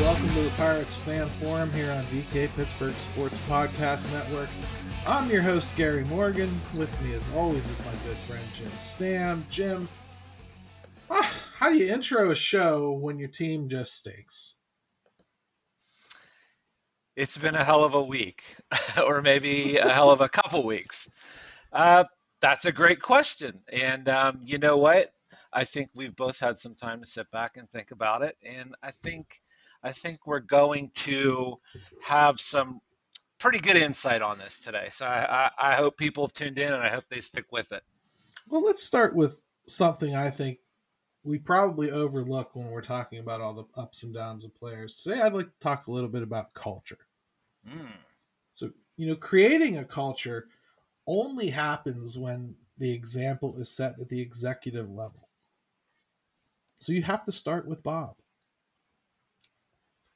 Welcome to the Pirates Fan Forum here on DK Pittsburgh Sports Podcast Network. I'm your host, Gary Morgan. With me, as always, is my good friend Jim Stam. Jim, ah, how do you intro a show when your team just stinks? It's been a hell of a week, or maybe a hell of a couple weeks. Uh, that's a great question. And um, you know what? I think we've both had some time to sit back and think about it. And I think I think we're going to have some pretty good insight on this today. So I, I, I hope people have tuned in and I hope they stick with it. Well, let's start with something I think we probably overlook when we're talking about all the ups and downs of players. Today, I'd like to talk a little bit about culture. Mm. So, you know, creating a culture only happens when the example is set at the executive level. So you have to start with Bob.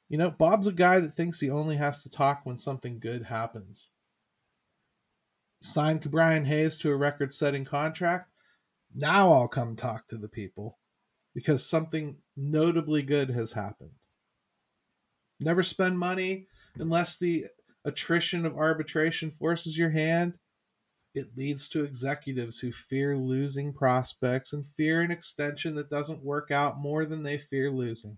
You know, Bob's a guy that thinks he only has to talk when something good happens. Signed Brian Hayes to a record setting contract. Now I'll come talk to the people because something notably good has happened. Never spend money unless the attrition of arbitration forces your hand. It leads to executives who fear losing prospects and fear an extension that doesn't work out more than they fear losing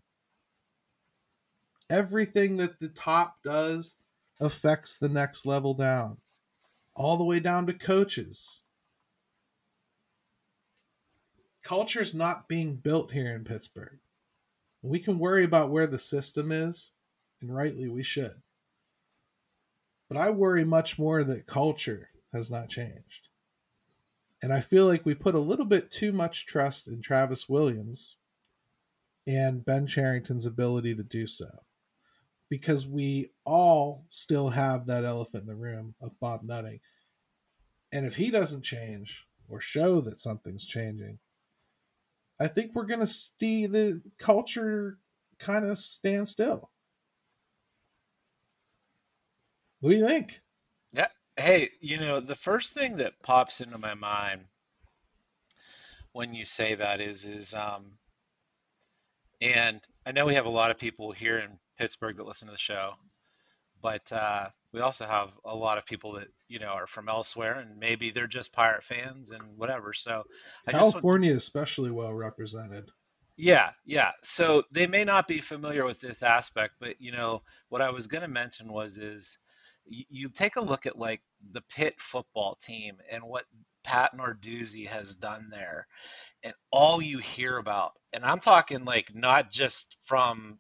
everything that the top does affects the next level down, all the way down to coaches. Culture's not being built here in Pittsburgh. We can worry about where the system is, and rightly we should. But I worry much more that culture has not changed. And I feel like we put a little bit too much trust in Travis Williams and Ben Cherington's ability to do so because we all still have that elephant in the room of Bob Nutting. And if he doesn't change or show that something's changing, I think we're going to see the culture kind of stand still. What do you think? Yeah. Hey, you know, the first thing that pops into my mind when you say that is, is, um, and I know we have a lot of people here in Pittsburgh that listen to the show, but uh, we also have a lot of people that you know are from elsewhere, and maybe they're just pirate fans and whatever. So California is especially well represented. Yeah, yeah. So they may not be familiar with this aspect, but you know what I was going to mention was is you, take a look at like the Pitt football team and what Pat Narduzzi has done there, and all you hear about, and I'm talking like not just from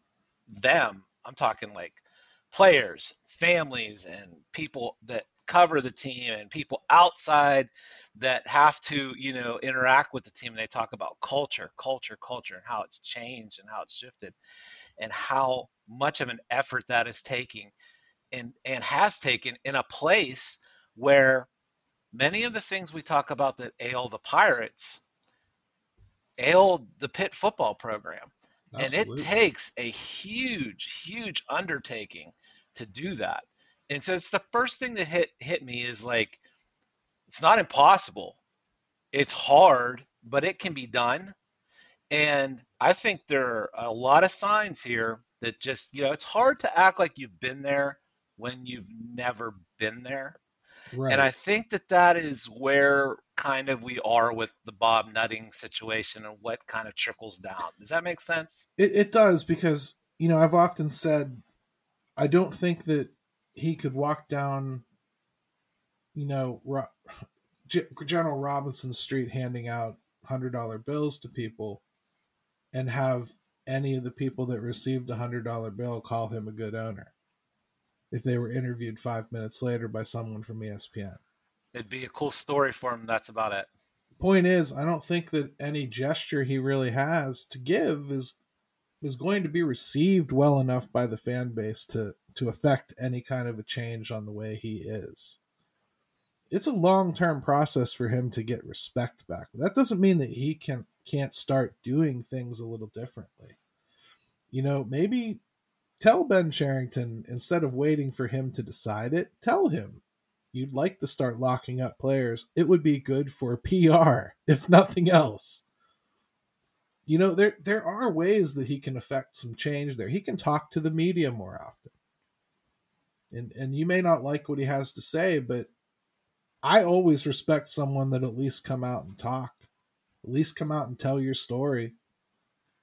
them. I'm talking like players, families, and people that cover the team and people outside that have to, you know, interact with the team. They talk about culture, culture, culture, and how it's changed and how it's shifted, and how much of an effort that is taking and and has taken in a place where many of the things we talk about that ail the Pirates ail the Pitt football program. Absolutely. And it takes a huge, huge undertaking to do that. And so it's the first thing that hit hit me is like it's not impossible. It's hard, but it can be done. And I think there are a lot of signs here that just, you know, it's hard to act like you've been there when you've never been there. Right. And I think that that is where kind of we are with the Bob Nutting situation and what kind of trickles down. Does that make sense? It, it does because, you know, I've often said I don't think that he could walk down, you know, Ro- G- General Robinson Street handing out $100 bills to people and have any of the people that received a $100 bill call him a good owner if they were interviewed five minutes later by someone from ESPN. It'd be a cool story for him. That's about it. Point is, I don't think that any gesture he really has to give is is going to be received well enough by the fan base to to affect any kind of a change on the way he is. It's a long term process for him to get respect back. That doesn't mean that he can can't start doing things a little differently. You know, maybe tell Ben Cherington instead of waiting for him to decide it, tell him you'd like to start locking up players. It would be good for PR, if nothing else. You know, there there are ways that he can affect some change there. He can talk to the media more often. And and you may not like what he has to say, but I always respect someone that at least come out and talk. At least come out and tell your story.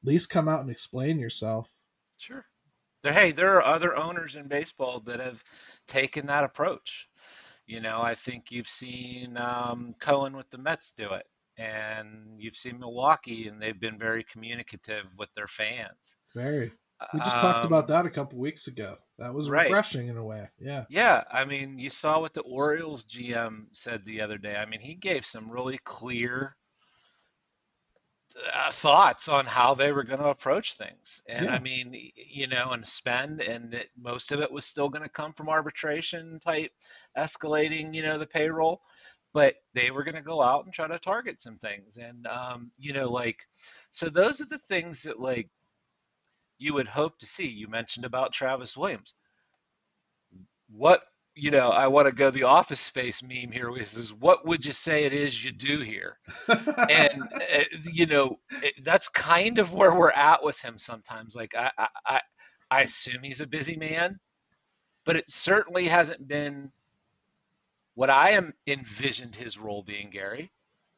At least come out and explain yourself. Sure. There, hey, there are other owners in baseball that have taken that approach. You know, I think you've seen um, Cohen with the Mets do it, and you've seen Milwaukee, and they've been very communicative with their fans. Very. We just um, talked about that a couple weeks ago. That was right. refreshing in a way. Yeah. Yeah. I mean, you saw what the Orioles GM said the other day. I mean, he gave some really clear uh, thoughts on how they were going to approach things. And yeah. I mean, you know, and spend, and that most of it was still going to come from arbitration type escalating, you know, the payroll. But they were going to go out and try to target some things. And, um, you know, like, so those are the things that, like, you would hope to see. You mentioned about Travis Williams. What you know, I want to go the office space meme here, which is what would you say it is you do here? and, uh, you know, it, that's kind of where we're at with him sometimes. Like, I, I, I assume he's a busy man, but it certainly hasn't been what I am envisioned his role being, Gary.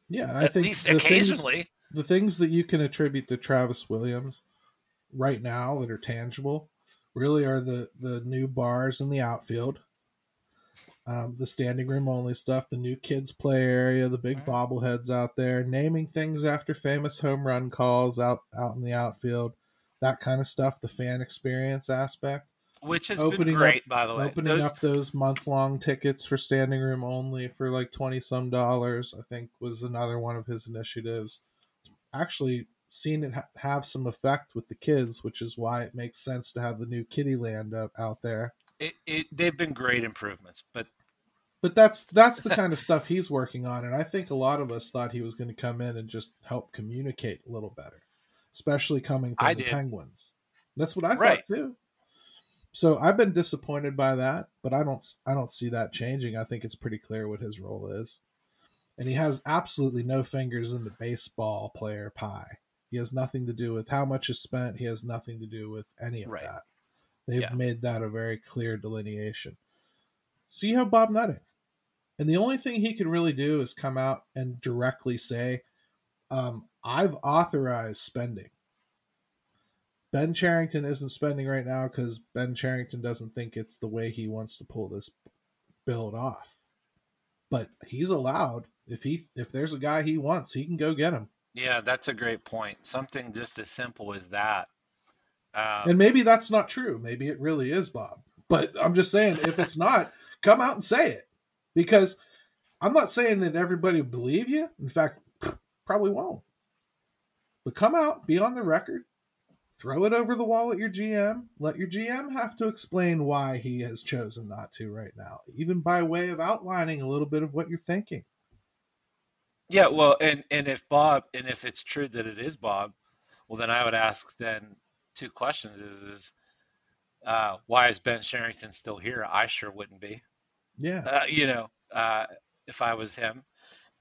Yeah, I At think least occasionally. Things, the things that you can attribute to Travis Williams right now that are tangible really are the the new bars in the outfield um, the standing room only stuff, the new kids play area, the big bobbleheads out there, naming things after famous home run calls out out in the outfield, that kind of stuff. The fan experience aspect, which has opening been great, up, by the way. Opening those... up those month long tickets for standing room only for like twenty some dollars, I think was another one of his initiatives. Actually, seen it ha- have some effect with the kids, which is why it makes sense to have the new Kitty Land up, out there. It, it, they've been great improvements, but but that's that's the kind of stuff he's working on and i think a lot of us thought he was going to come in and just help communicate a little better especially coming from I the did. penguins. That's what i right. thought too. So i've been disappointed by that but i don't i don't see that changing. I think it's pretty clear what his role is. And he has absolutely no fingers in the baseball player pie. He has nothing to do with how much is spent. He has nothing to do with any of right. that they've yeah. made that a very clear delineation so you have Bob Nutting. And the only thing he can really do is come out and directly say, um, I've authorized spending. Ben Cherington isn't spending right now because Ben Cherington doesn't think it's the way he wants to pull this build off. But he's allowed if he if there's a guy he wants, he can go get him. Yeah, that's a great point. Something just as simple as that. Um, and maybe that's not true. Maybe it really is Bob. But I'm just saying, if it's not, come out and say it because I'm not saying that everybody will believe you. In fact, probably won't. But come out, be on the record, throw it over the wall at your GM. Let your GM have to explain why he has chosen not to right now, even by way of outlining a little bit of what you're thinking. Yeah, well, and and if Bob, and if it's true that it is Bob, well, then I would ask then two questions: is is uh, why is Ben Cherington still here? I sure wouldn't be. Yeah. Uh, you know, uh, if I was him,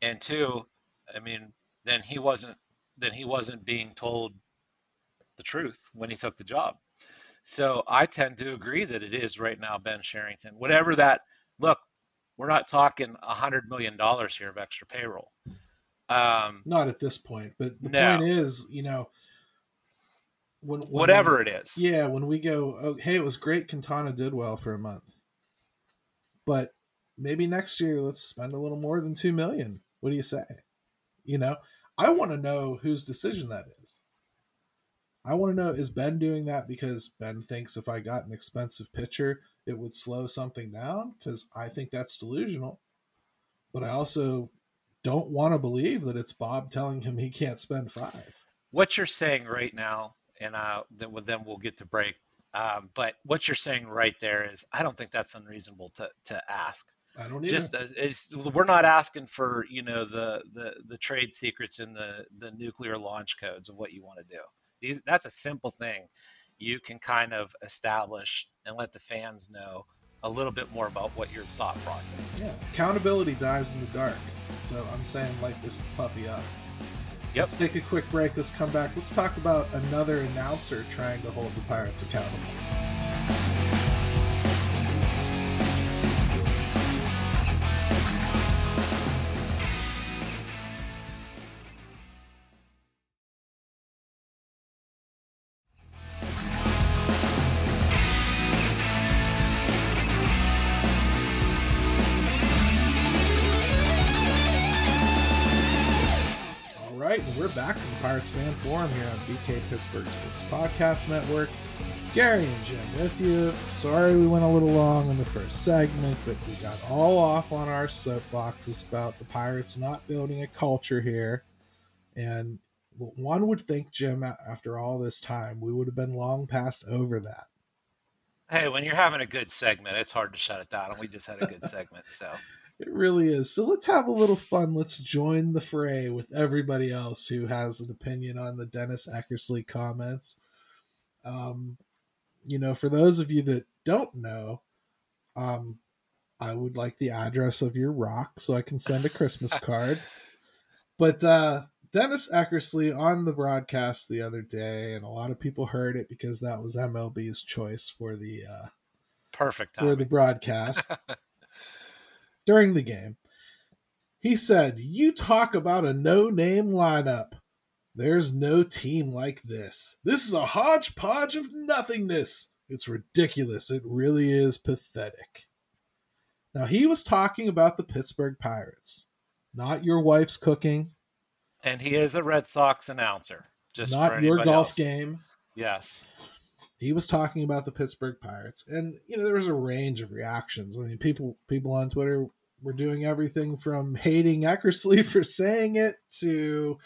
and two, I mean, then he wasn't then he wasn't being told the truth when he took the job. So I tend to agree that it is right now Ben Cherington. Whatever that look, we're not talking a hundred million dollars here of extra payroll. Um, not at this point, but the no. point is, you know, when, when whatever we, it is. Yeah, when we go, oh, hey, it was great. Quintana did well for a month, but maybe next year let's spend a little more than two million. What do you say? You know, I want to know whose decision that is. I want to know is Ben doing that because Ben thinks if I got an expensive pitcher, it would slow something down? Because I think that's delusional. But I also don't want to believe that it's Bob telling him he can't spend five. What you're saying right now and uh, then, then we'll get to break. Um, but what you're saying right there is, I don't think that's unreasonable to, to ask. I don't either. Just as, we're not asking for you know the, the the trade secrets and the the nuclear launch codes of what you want to do. These, that's a simple thing. you can kind of establish and let the fans know a little bit more about what your thought process is. Yeah. Accountability dies in the dark. So I'm saying light this puppy up. Yep. Let's take a quick break. Let's come back. Let's talk about another announcer trying to hold the Pirates accountable. Back in the Pirates Fan Forum here on DK Pittsburgh Sports Podcast Network. Gary and Jim with you. Sorry we went a little long in the first segment, but we got all off on our soapboxes about the Pirates not building a culture here. And one would think, Jim, after all this time, we would have been long past over that. Hey, when you're having a good segment, it's hard to shut it down, and we just had a good segment, so It really is. So let's have a little fun. Let's join the fray with everybody else who has an opinion on the Dennis Eckersley comments. Um, you know, for those of you that don't know, um, I would like the address of your rock so I can send a Christmas card. But uh, Dennis Eckersley on the broadcast the other day, and a lot of people heard it because that was MLB's choice for the uh, perfect for the broadcast during the game. He said, You talk about a no name lineup. There's no team like this. This is a hodgepodge of nothingness. It's ridiculous. It really is pathetic. Now, he was talking about the Pittsburgh Pirates, not your wife's cooking, And he is a Red Sox announcer. Just for not your golf else. game. Yes. He was talking about the Pittsburgh Pirates, and you know there was a range of reactions. I mean, people people on Twitter were doing everything from hating Eckersley for saying it to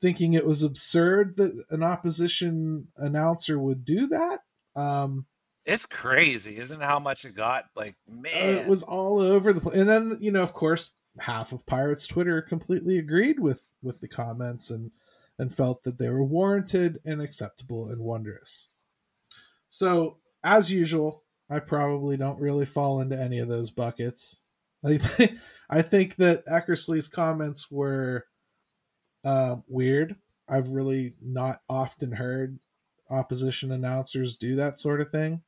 thinking it was absurd that an opposition announcer would do that. Um, It's crazy, isn't it? How much it got? Like, man, Uh, it was all over the place, and then you know, of course, half of Pirates Twitter completely agreed with with the comments and and felt that they were warranted and acceptable and wondrous. So, as usual, I probably don't really fall into any of those buckets. I think I think that Eckersley's comments were uh, weird. I've really not often heard opposition announcers do that sort of thing.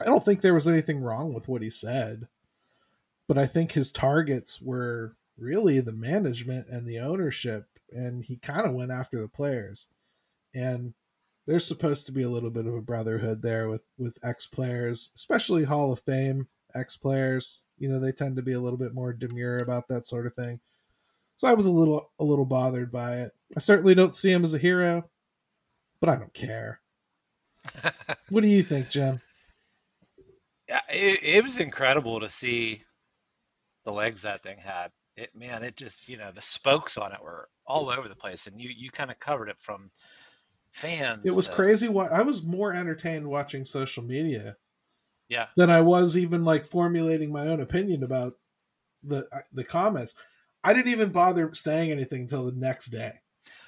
I don't think there was anything wrong with what he said, but I think his targets were really the management and the ownership, and he kind of went after the players. And there's supposed to be a little bit of a brotherhood there with with ex players, especially Hall of Fame ex players. You know, they tend to be a little bit more demure about that sort of thing. So I was a little a little bothered by it. I certainly don't see him as a hero, but I don't care. what do you think, Jim? Yeah, it, it was incredible to see the legs that thing had. It man, it just you know the spokes on it were all over the place, and you you kind of covered it from fans. It was to- crazy. What I was more entertained watching social media Yeah, than I was even like formulating my own opinion about the uh, the comments. I didn't even bother saying anything until the next day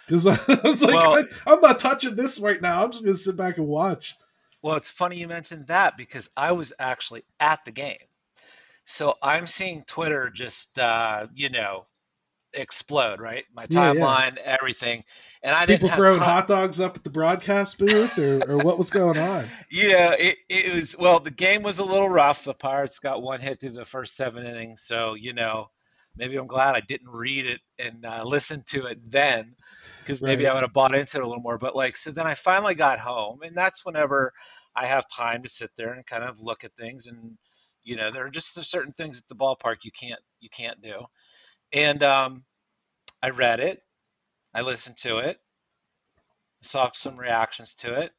because I was like, Well- I, I'm not touching this right now. I'm just gonna sit back and watch. Well, it's funny you mentioned that because I was actually at the game. So I'm seeing Twitter just, uh, you know, explode, right? My Yeah, yeah. timeline, everything. And I People throwing time- hot dogs up at the broadcast booth, or, or what was going on? Yeah, it, it was, well, the game was a little rough. The Pirates got one hit through the first seven innings. So, you know, maybe I'm glad I didn't read it and uh, listen to it then because maybe Right. I would have bought into it a little more. But like, so then I finally got home, and that's whenever I have time to sit there and kind of look at things. And you know, there are just certain things at the ballpark you can't you can't do. And um, I read it, I listened to it, saw some reactions to it.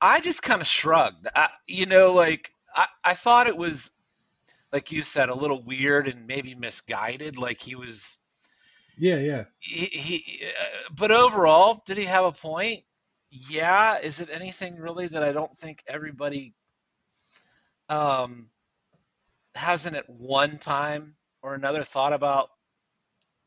I just kind of shrugged. I, you know, like I, I thought it was, like you said, a little weird and maybe misguided. Like he was Yeah, yeah. he, he uh, but overall did he have a point yeah is it anything really that i don't think everybody um hasn't at one time or another thought about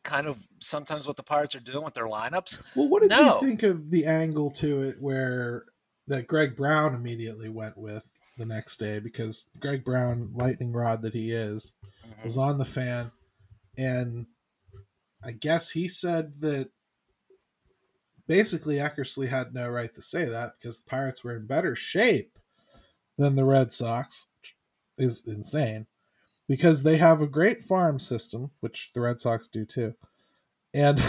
kind of sometimes what the Pirates are doing with their lineups? Well, what did No. you think of the angle to it where that Greg Brown immediately went with the next day because Greg Brown, lightning rod that he is, Mhm. was on the fan, and I guess he said that basically Eckersley had no right to say that because the Pirates were in better shape than the Red Sox, which is insane because they have a great farm system, which the Red Sox do too, and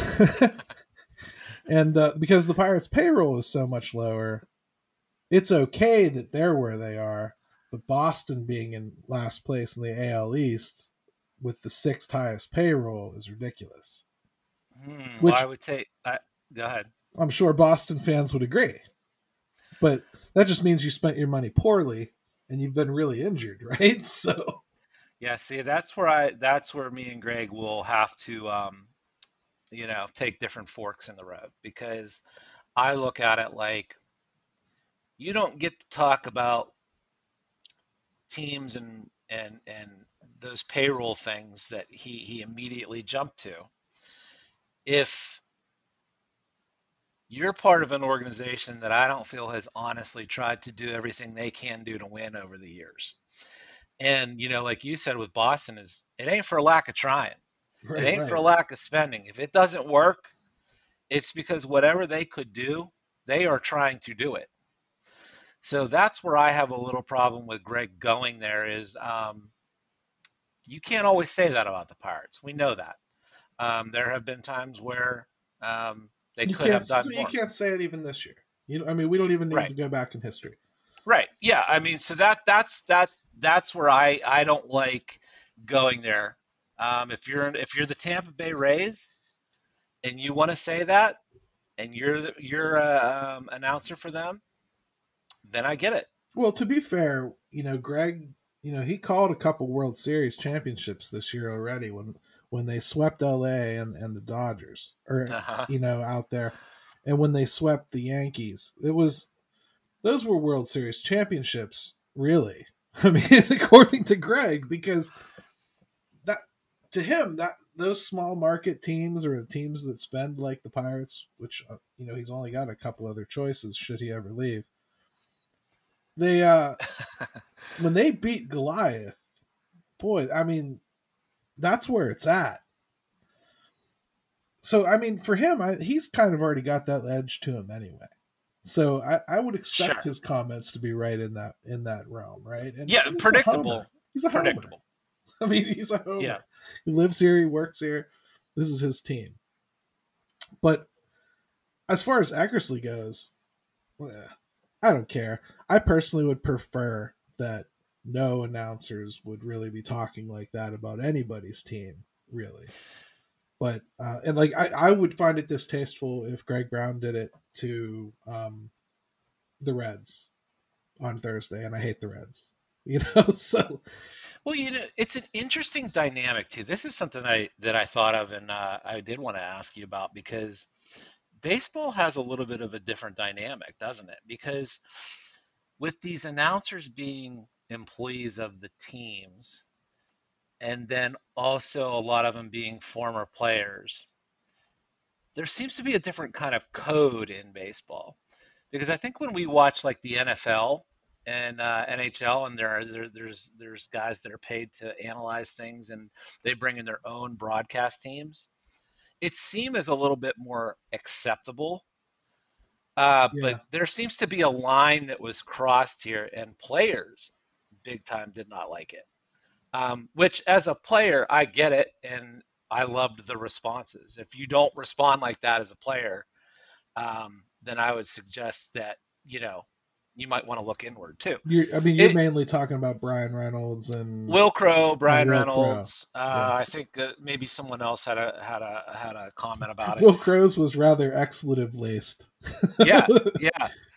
and uh, because the Pirates' payroll is so much lower, it's okay that they're where they are. But Boston being in last place in the AL East with the sixth highest payroll is ridiculous. Hmm, Which- well, I would say, I, go ahead. I'm sure Boston fans would agree. But that just means you spent your money poorly and you've been really injured, right? So Yeah, see, that's where I that's where me and Greg will have to um, you know, take different forks in the road because I look at it like you don't get to talk about teams and and and those payroll things that he he immediately jumped to if you're part of an organization that I don't feel has honestly tried to do everything they can do to win over the years. And you know, like you said with Boston, is it ain't for a lack of trying. right, it ain't right. for a lack of spending. If it doesn't work, it's because whatever they could do, they are trying to do it. So that's where I have a little problem with Greg going there. Is um, you can't always say that about the Pirates. We know that. Um, there have been times where um, they you could have done you more. can't say it even this year. You know, I mean, we don't even need Right. to go back in history. Yeah. I mean, so that that's that's that's where I I don't like going there. Um, if you're if you're the Tampa Bay Rays and you want to say that, and you're the, you're a um, announcer for them, then I get it. Well, to be fair, you know, Greg, you know, he called a couple World Series championships this year already when when they swept LA and, and the Dodgers or Uh-huh. you know, out there. And when they swept the Yankees, it was those were World Series championships, really. I mean, according to Greg, because that to him that those small market teams or the teams that spend like the Pirates, which uh, you know he's only got a couple other choices should he ever leave. They uh when they beat Goliath, boy, I mean, that's where it's at. So I mean, for him, I, he's kind of already got that edge to him anyway. So I, I would expect Sure. his comments to be right in that in that realm, right? And Yeah, he's a predictable. homer. He's a homer. Predictable. I mean, he's a homer. Yeah. He lives here. He works here. This is his team. But as far as accuracy goes, eh, I don't care. I personally would prefer that no announcers would really be talking like that about anybody's team, really. But uh, and like I, I would find it distasteful if Greg Brown did it to um, the Reds on Thursday, and I hate the Reds. You know, so Well, you know, it's an interesting dynamic too. This is something I that I thought of, and uh, I did want to ask you about because baseball has a little bit of a different dynamic, doesn't it? Because with these announcers being employees of the teams, and then also a lot of them being former players, there seems to be a different kind of code in baseball. Because I think when we watch like the NFL and uh, NHL, and there are there, there's there's guys that are paid to analyze things, and they bring in their own broadcast teams. It seems as a little bit more acceptable, uh, Yeah. but there seems to be a line that was crossed here, and players, big time, did not like it. Um, which, as a player, I get it, and I loved the responses. If you don't respond like that as a player, um, then I would suggest that you know you might want to look inward too. you're, I mean, you're It- mainly talking about Bryan Reynolds and Wil Crowe, Bryan Wil Crowe. Reynolds. Uh, Yeah. I think uh, maybe someone else had a had a had a comment about it. Wil Crowe's was rather expletive laced. yeah, yeah.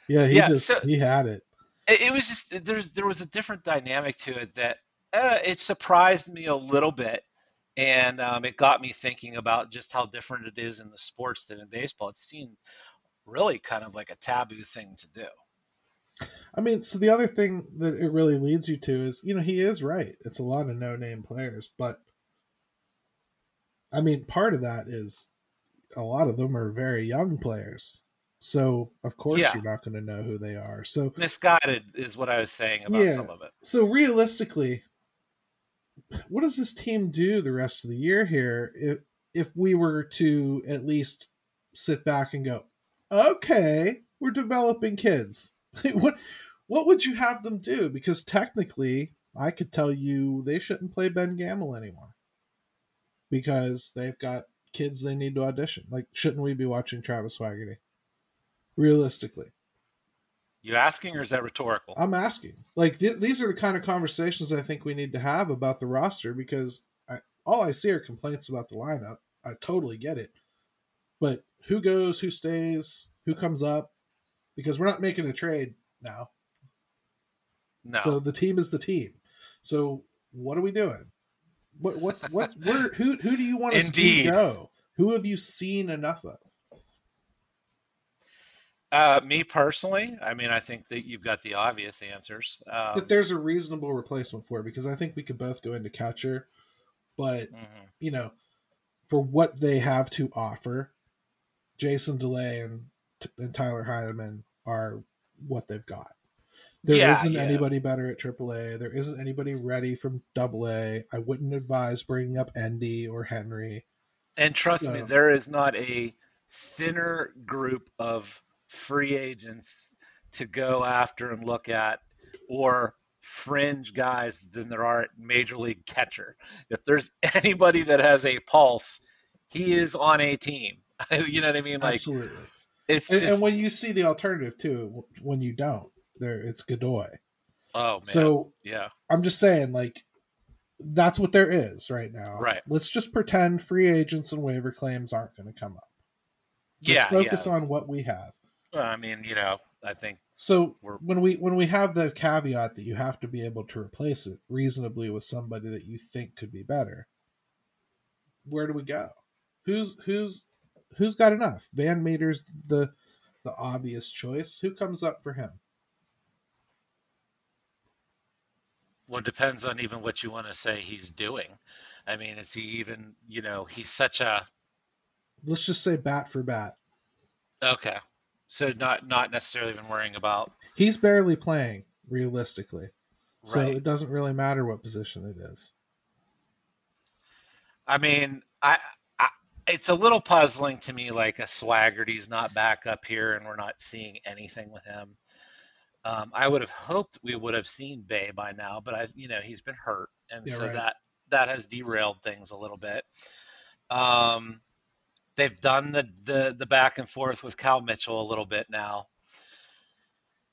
yeah, he Yeah, just so- he had it. It, it was just there's there was a different dynamic to it that uh, it surprised me a little bit, and um, it got me thinking about just how different it is in the sports than in baseball. It seemed really kind of like a taboo thing to do. I mean, so the other thing that it really leads you to is, you know, he is right. It's a lot of no-name players, but I mean, part of that is a lot of them are very young players. So of course Yeah. you're not going to know who they are. So Misguided is what I was saying about Yeah. some of it. so realistically, what does this team do the rest of the year here if if we were to at least sit back and go, okay, we're developing kids. what what would you have them do? Because technically, I could tell you they shouldn't play Ben Gamel anymore because they've got kids they need to audition. Like, shouldn't we be watching Travis Swaggerty? Realistically, You asking or is that rhetorical? I'm asking. Like th- these are the kind of conversations I think we need to have about the roster because I, all I see are complaints about the lineup. I totally get it, but who goes, who stays, who comes up? Because we're not making a trade now, no. so the team is the team. So what are we doing? What what what? Where who who do you want to see go? Who have you seen enough of? Uh, me personally, I mean, I think that you've got the obvious answers. Um, that there's a reasonable replacement for it because I think we could both go into catcher, but mhm. you know, for what they have to offer, Jason Delay and, and Tyler Heineman are what they've got. There Yeah, not yeah. anybody better at AAA. There isn't anybody ready from AA. I wouldn't advise bringing up Endy or Henry. And trust me, there is not a thinner group of free agents to go after and look at or fringe guys than there are at major league catcher. If there's anybody that has a pulse, he is on a team. you know what I mean? Like Absolutely. it's And, just and when you see the alternative too, when you don't, there it's Godoy. oh man. So yeah. I'm just saying, like, that's what there is right now. Right. Let's just pretend free agents and waiver claims aren't going to come up. Just Yeah, focus yeah. on what we have. Well, I mean, you know, I think So We're- when we when we have the caveat that you have to be able to replace it reasonably with somebody that you think could be better, where do we go? Who's who's who's got enough? VanMeter's the the obvious choice. Who comes up for him? well, it depends on even what you want to say he's doing. I mean, is he even, you know, he's such a Let's just say bat for bat. okay. So not not necessarily even worrying about He's barely playing realistically. So right. it doesn't really matter what position it is. I mean, I, I it's a little puzzling to me. Like a Swaggerty's not back up here, and we're not seeing anything with him. Um, I would have hoped we would have seen Bae by now, but I, you know, he's been hurt, and Yeah, so right. that that has derailed things a little bit. Um, they've done the, the the back and forth with Cal Mitchell a little bit now.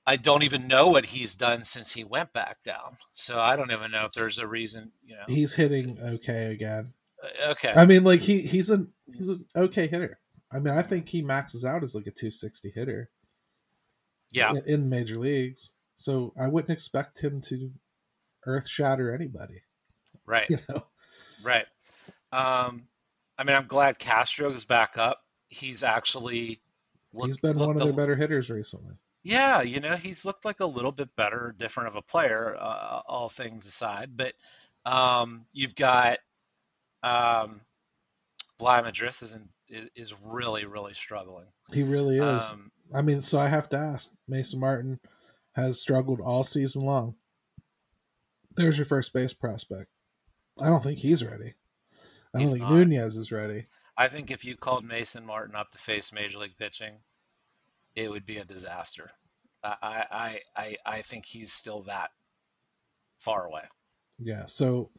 I don't even know what he's done since he went back down, so I don't even know if there's a reason. You know, He's hitting okay again. Uh, okay, I mean, like he he's an he's an okay hitter. I mean, I think he maxes out as like a 260 hitter. Yeah. in, in major leagues. So I wouldn't expect him to earth shatter anybody. right. You know, Right. Um, I mean, I'm glad Castro is back up. He's actually looked, he's been one of their a- better hitters recently. Yeah, you know, he's looked like a little bit better, different of a player, uh, all things aside. But um, you've got um, Bligh Madris is, in, is is really really struggling. He really is. Um, I mean, so I have to ask. Mason Martin has struggled all season long. There's your first base prospect. I don't think he's ready. I don't He's think not. Nunez is ready. I think if you called Mason Martin up to face Major League pitching, it would be a disaster. I I I, I think he's still that far away. Yeah, so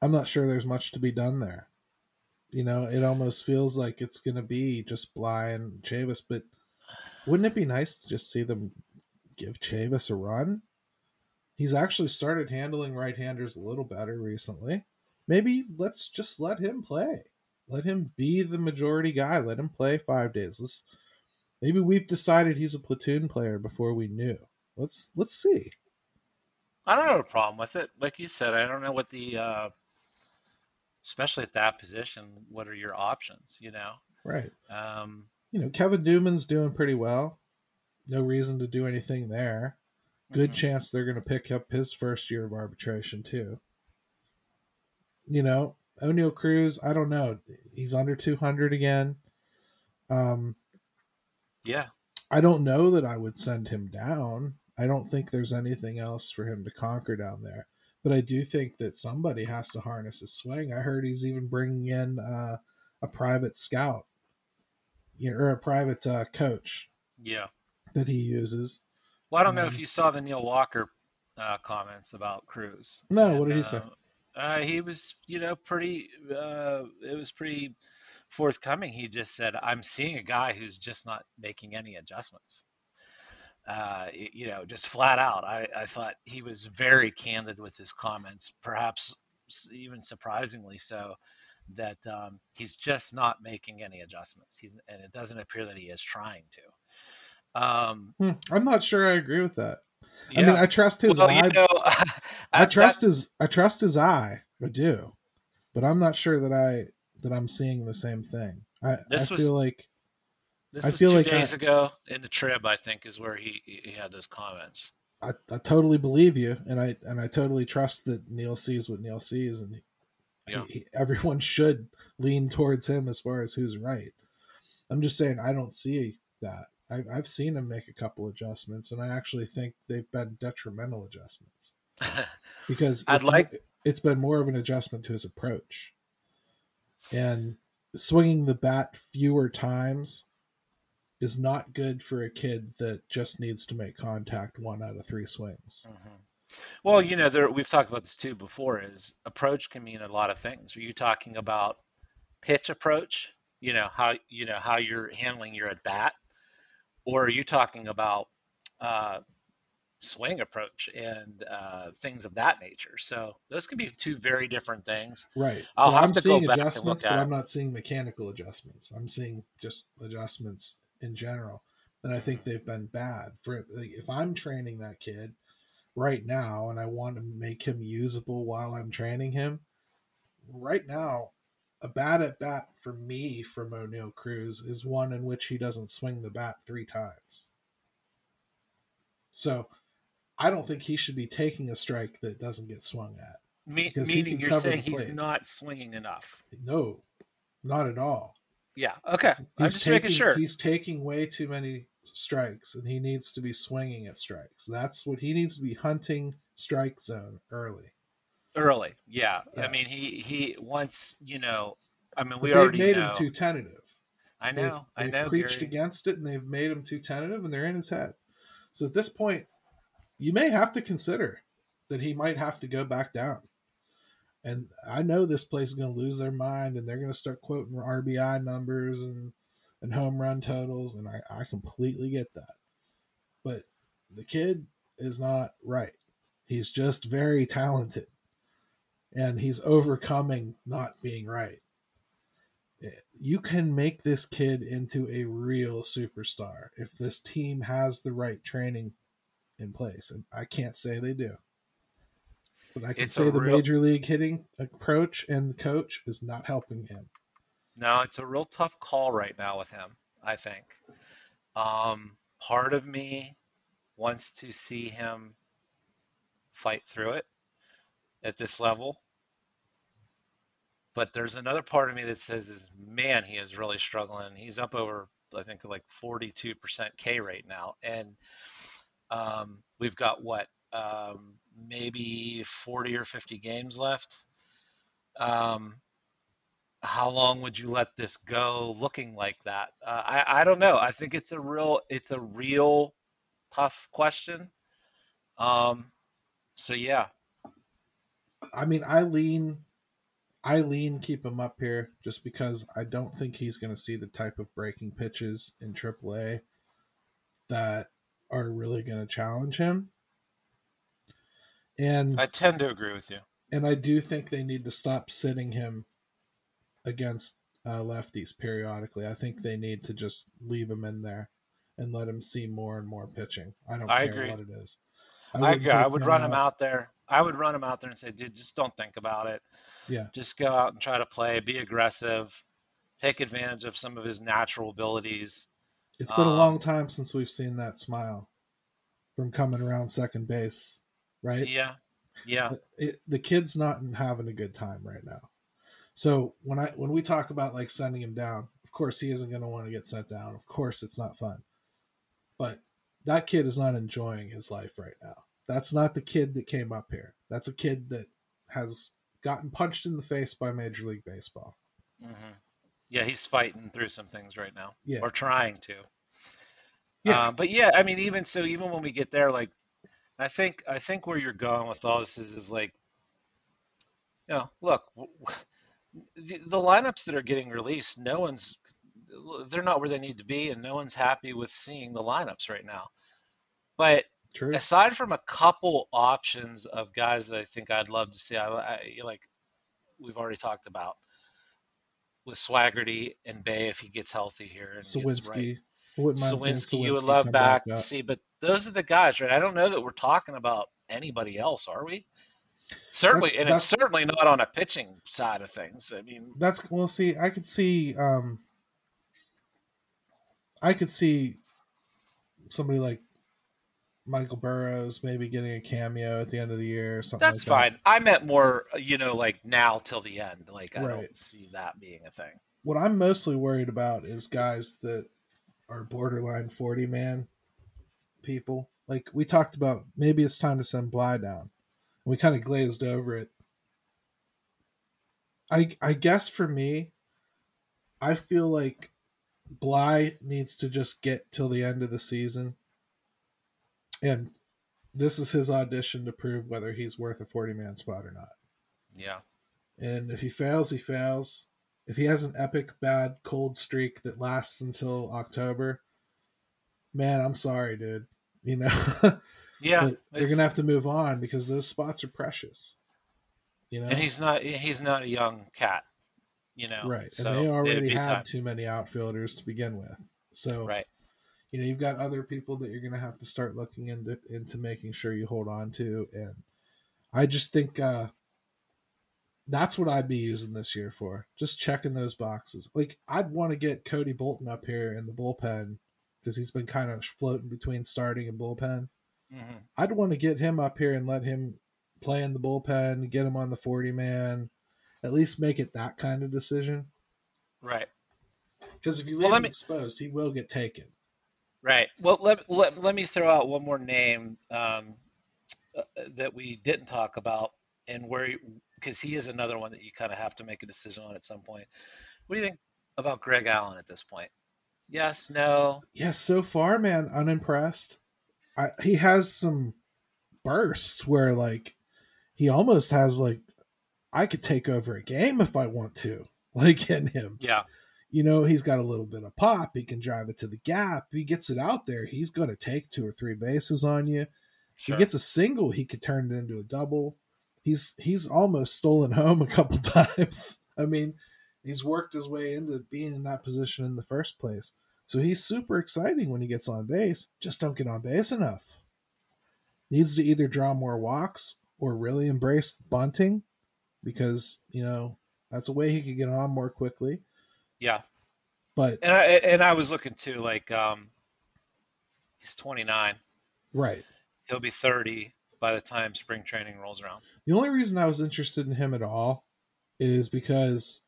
I'm not sure there's much to be done there. You know, it almost feels like it's going to be just Bligh and Chavis, but wouldn't it be nice to just see them give Chavis a run? He's actually started handling right-handers a little better recently. Maybe let's just let him play. Let him be the majority guy. Let him play 5 days. Let's maybe we've decided he's a platoon player before we knew. Let's let's see. I don't have a problem with it. Like you said, I don't know what the, uh, especially at that position, what are your options? You know, Right. um, you know, Kevin Newman's doing pretty well. No reason to do anything there. Good mhm. chance they're going to pick up his first year of arbitration too. You know, Oneil Cruz, I don't know. He's under 200 again. Um, Yeah. I don't know that I would send him down. I don't think there's anything else for him to conquer down there. But I do think that somebody has to harness his swing. I heard he's even bringing in uh, a private scout, you know, or a private uh, coach Yeah. that he uses. Well, I don't know Um, if you saw the Neil Walker uh, comments about Cruz. No, And, what did he say? Uh, he was, you know, pretty. Uh, it was pretty forthcoming. He just said, "I'm seeing a guy who's just not making any adjustments." Uh, you know, just flat out. I, I thought he was very candid with his comments, perhaps even surprisingly so, that um, he's just not making any adjustments. He's, and it doesn't appear that he is trying to. Um, Hmm, I'm not sure I agree with that. yeah. I mean, I trust his well, eye. you know, I that- trust his I trust his eye. I do, but I'm not sure that I that I'm seeing the same thing. I, This I was- feel like This I was feel two like days I- ago in the trib, I think, is where he he had those comments. I, I totally believe you, and I and I totally trust that Neil sees what Neil sees, and he, Yeah. he- everyone should lean towards him as far as who's right. I'm just saying I don't see that. I, I've seen him make a couple adjustments, and I actually think they've been detrimental adjustments because I'd it's, like- it's been more of an adjustment to his approach and swinging the bat fewer times is not good for a kid that just needs to make contact one out of three swings Mhm. Well, you know, there, we've talked about this too before. Is approach can mean a lot of things. Are you talking about pitch approach? You know how you know how you're handling your at bat, or are you talking about uh, swing approach and uh, things of that nature? So those can be two very different things. right I'll so i'm seeing adjustments but i'm not seeing mechanical adjustments i'm seeing just adjustments in general and i think they've been bad for like, if i'm training that kid right now and i want to make him usable while i'm training him right now a bad at bat for me from Oneil Cruz is one in which he doesn't swing the bat three times. So I don't think he should be taking a strike that doesn't get swung at. Me- meaning you're saying he's not swinging enough. No, not at all. Yeah. Okay. I'm just taking, making sure. He's taking way too many strikes and he needs to be swinging at strikes. That's what he needs to be hunting strike zone early. Early, yeah. I mean, he he once you know. I mean, we they've already made know. him too tentative. I They've- know. I They've know. preached Gary. against it and they've made him too tentative and they're in his head. So at this point, you may have to consider that he might have to go back down. And I know this place is going to lose their mind and they're going to start quoting RBI numbers and, and home run totals. And I, I completely get that. But the kid is not right. He's just very talented and he's overcoming not being right eh, you can make this kid into a real superstar if this team has the right training in place. And I can't say they do. But I can It's say the real- major league hitting approach and the coach is not helping him. No, it's a real tough call right now with him. I think. Um, part of me wants to see him fight through it at this level. But there's another part of me that says, "Is man, he is really struggling. He's up over, I think, like 42% K rate now, and um, we've got what, um, maybe 40 or 50 games left. Um, how long would you let this go looking like that? Uh, I I don't know. I think it's a real it's a real tough question. Um, so yeah, I mean, I lean, I lean keep him up here just because I don't think he's going to see the type of breaking pitches in AAA that are really going to challenge him. And I tend to agree with you. and I do think they need to stop sitting him against uh, lefties periodically. I think they need to just leave him in there and let him see more and more pitching. I don't I care agree. what it is. I, wouldn't agree. I would run him out there. I would run him out there and say, dude, just don't think about it. Yeah. Just go out and try to play. Be aggressive. Take advantage of some of his natural abilities. It's been a Um, long time since we've seen that smile from coming around second base, right? Yeah, yeah. It, the kid's not having a good time right now. So when I when we talk about like sending him down, of course he isn't going to want to get sent down. Of course it's not fun. But that kid is not enjoying his life right now. That's not the kid that came up here. That's a kid that has gotten punched in the face by Major League Baseball. Mm-hmm. Yeah, he's fighting through some things right now, Yeah. or trying to. Yeah. Um, but yeah, I mean, even so, even when we get there, like, I think I think where you're going with all this is, is like, you know, look, the, the lineups that are getting released, no one's, they're not where they need to be, and no one's happy with seeing the lineups right now. But True. aside from a couple options of guys that I think I'd love to see, I, I like we've already talked about with Swaggerty and Bae if he gets healthy here and gets right. Suwinski. Wouldn't mind seeing Suwinski, you would love come back to see, but those are the guys, right? I don't know that we're talking about anybody else, are we? Certainly, That's- and that's- it's certainly not on a pitching side of things. I mean, That's well. See, I could see. um I could see somebody like Michael Burrows maybe getting a cameo at the end of the year or something. that's like that. fine. I meant more, you know, like now till the end. Like I Right. don't see that being a thing. What I'm mostly worried about is guys that are borderline 40 man people. Like we talked about, maybe it's time to send Bligh down. We kind of glazed over it. I I guess for me, I feel like Bligh needs to just get till the end of the season. And this is his audition to prove whether he's worth a 40 man spot or not. Yeah. And if he fails, he fails. If he has an epic bad cold streak that lasts until October, man, I'm sorry, dude. You know, Yeah. but they're gonna have to move on because those spots are precious. You know, and he's not he's not a young cat, you know. right, so and they already had time. too many outfielders to begin with. So, Right. You know, you've got other people that you're gonna have to start looking into into making sure you hold on to, and I just think uh that's what I'd be using this year for. Just checking those boxes. Like I'd want to get Cody Bolton up here in the bullpen because he's been kind of floating between starting and bullpen. hmm I'd want to get him up here and let him play in the bullpen, get him on the 40 man, at least make it that kind of decision. Right. Because if you Well, leave let him me- exposed, he will get taken. Right. Well, let, let, let me throw out one more name um, uh, that we didn't talk about, and where because he is another one that you kind of have to make a decision on at some point. What do you think about Greg Allen at this point? Yes, no. Yes, so far, man, unimpressed. I, he has some bursts where, like, he almost has, like, I could take over a game if I want to, like, in him. Yeah. You know, he's got a little bit of pop. He can drive it to the gap. He gets it out there. He's going to take two or three bases on you. Sure. He gets a single, he could turn it into a double. He's he's almost stolen home a couple times. I mean, he's worked his way into being in that position in the first place. So he's super exciting when he gets on base. Just don't get on base enough. Needs to either draw more walks or really embrace bunting because, you know, that's a way he could get on more quickly. Yeah. But And I and I was looking too, like um, he's 29. right. He'll be 30 by the time spring training rolls around. The only reason I was interested in him at all is because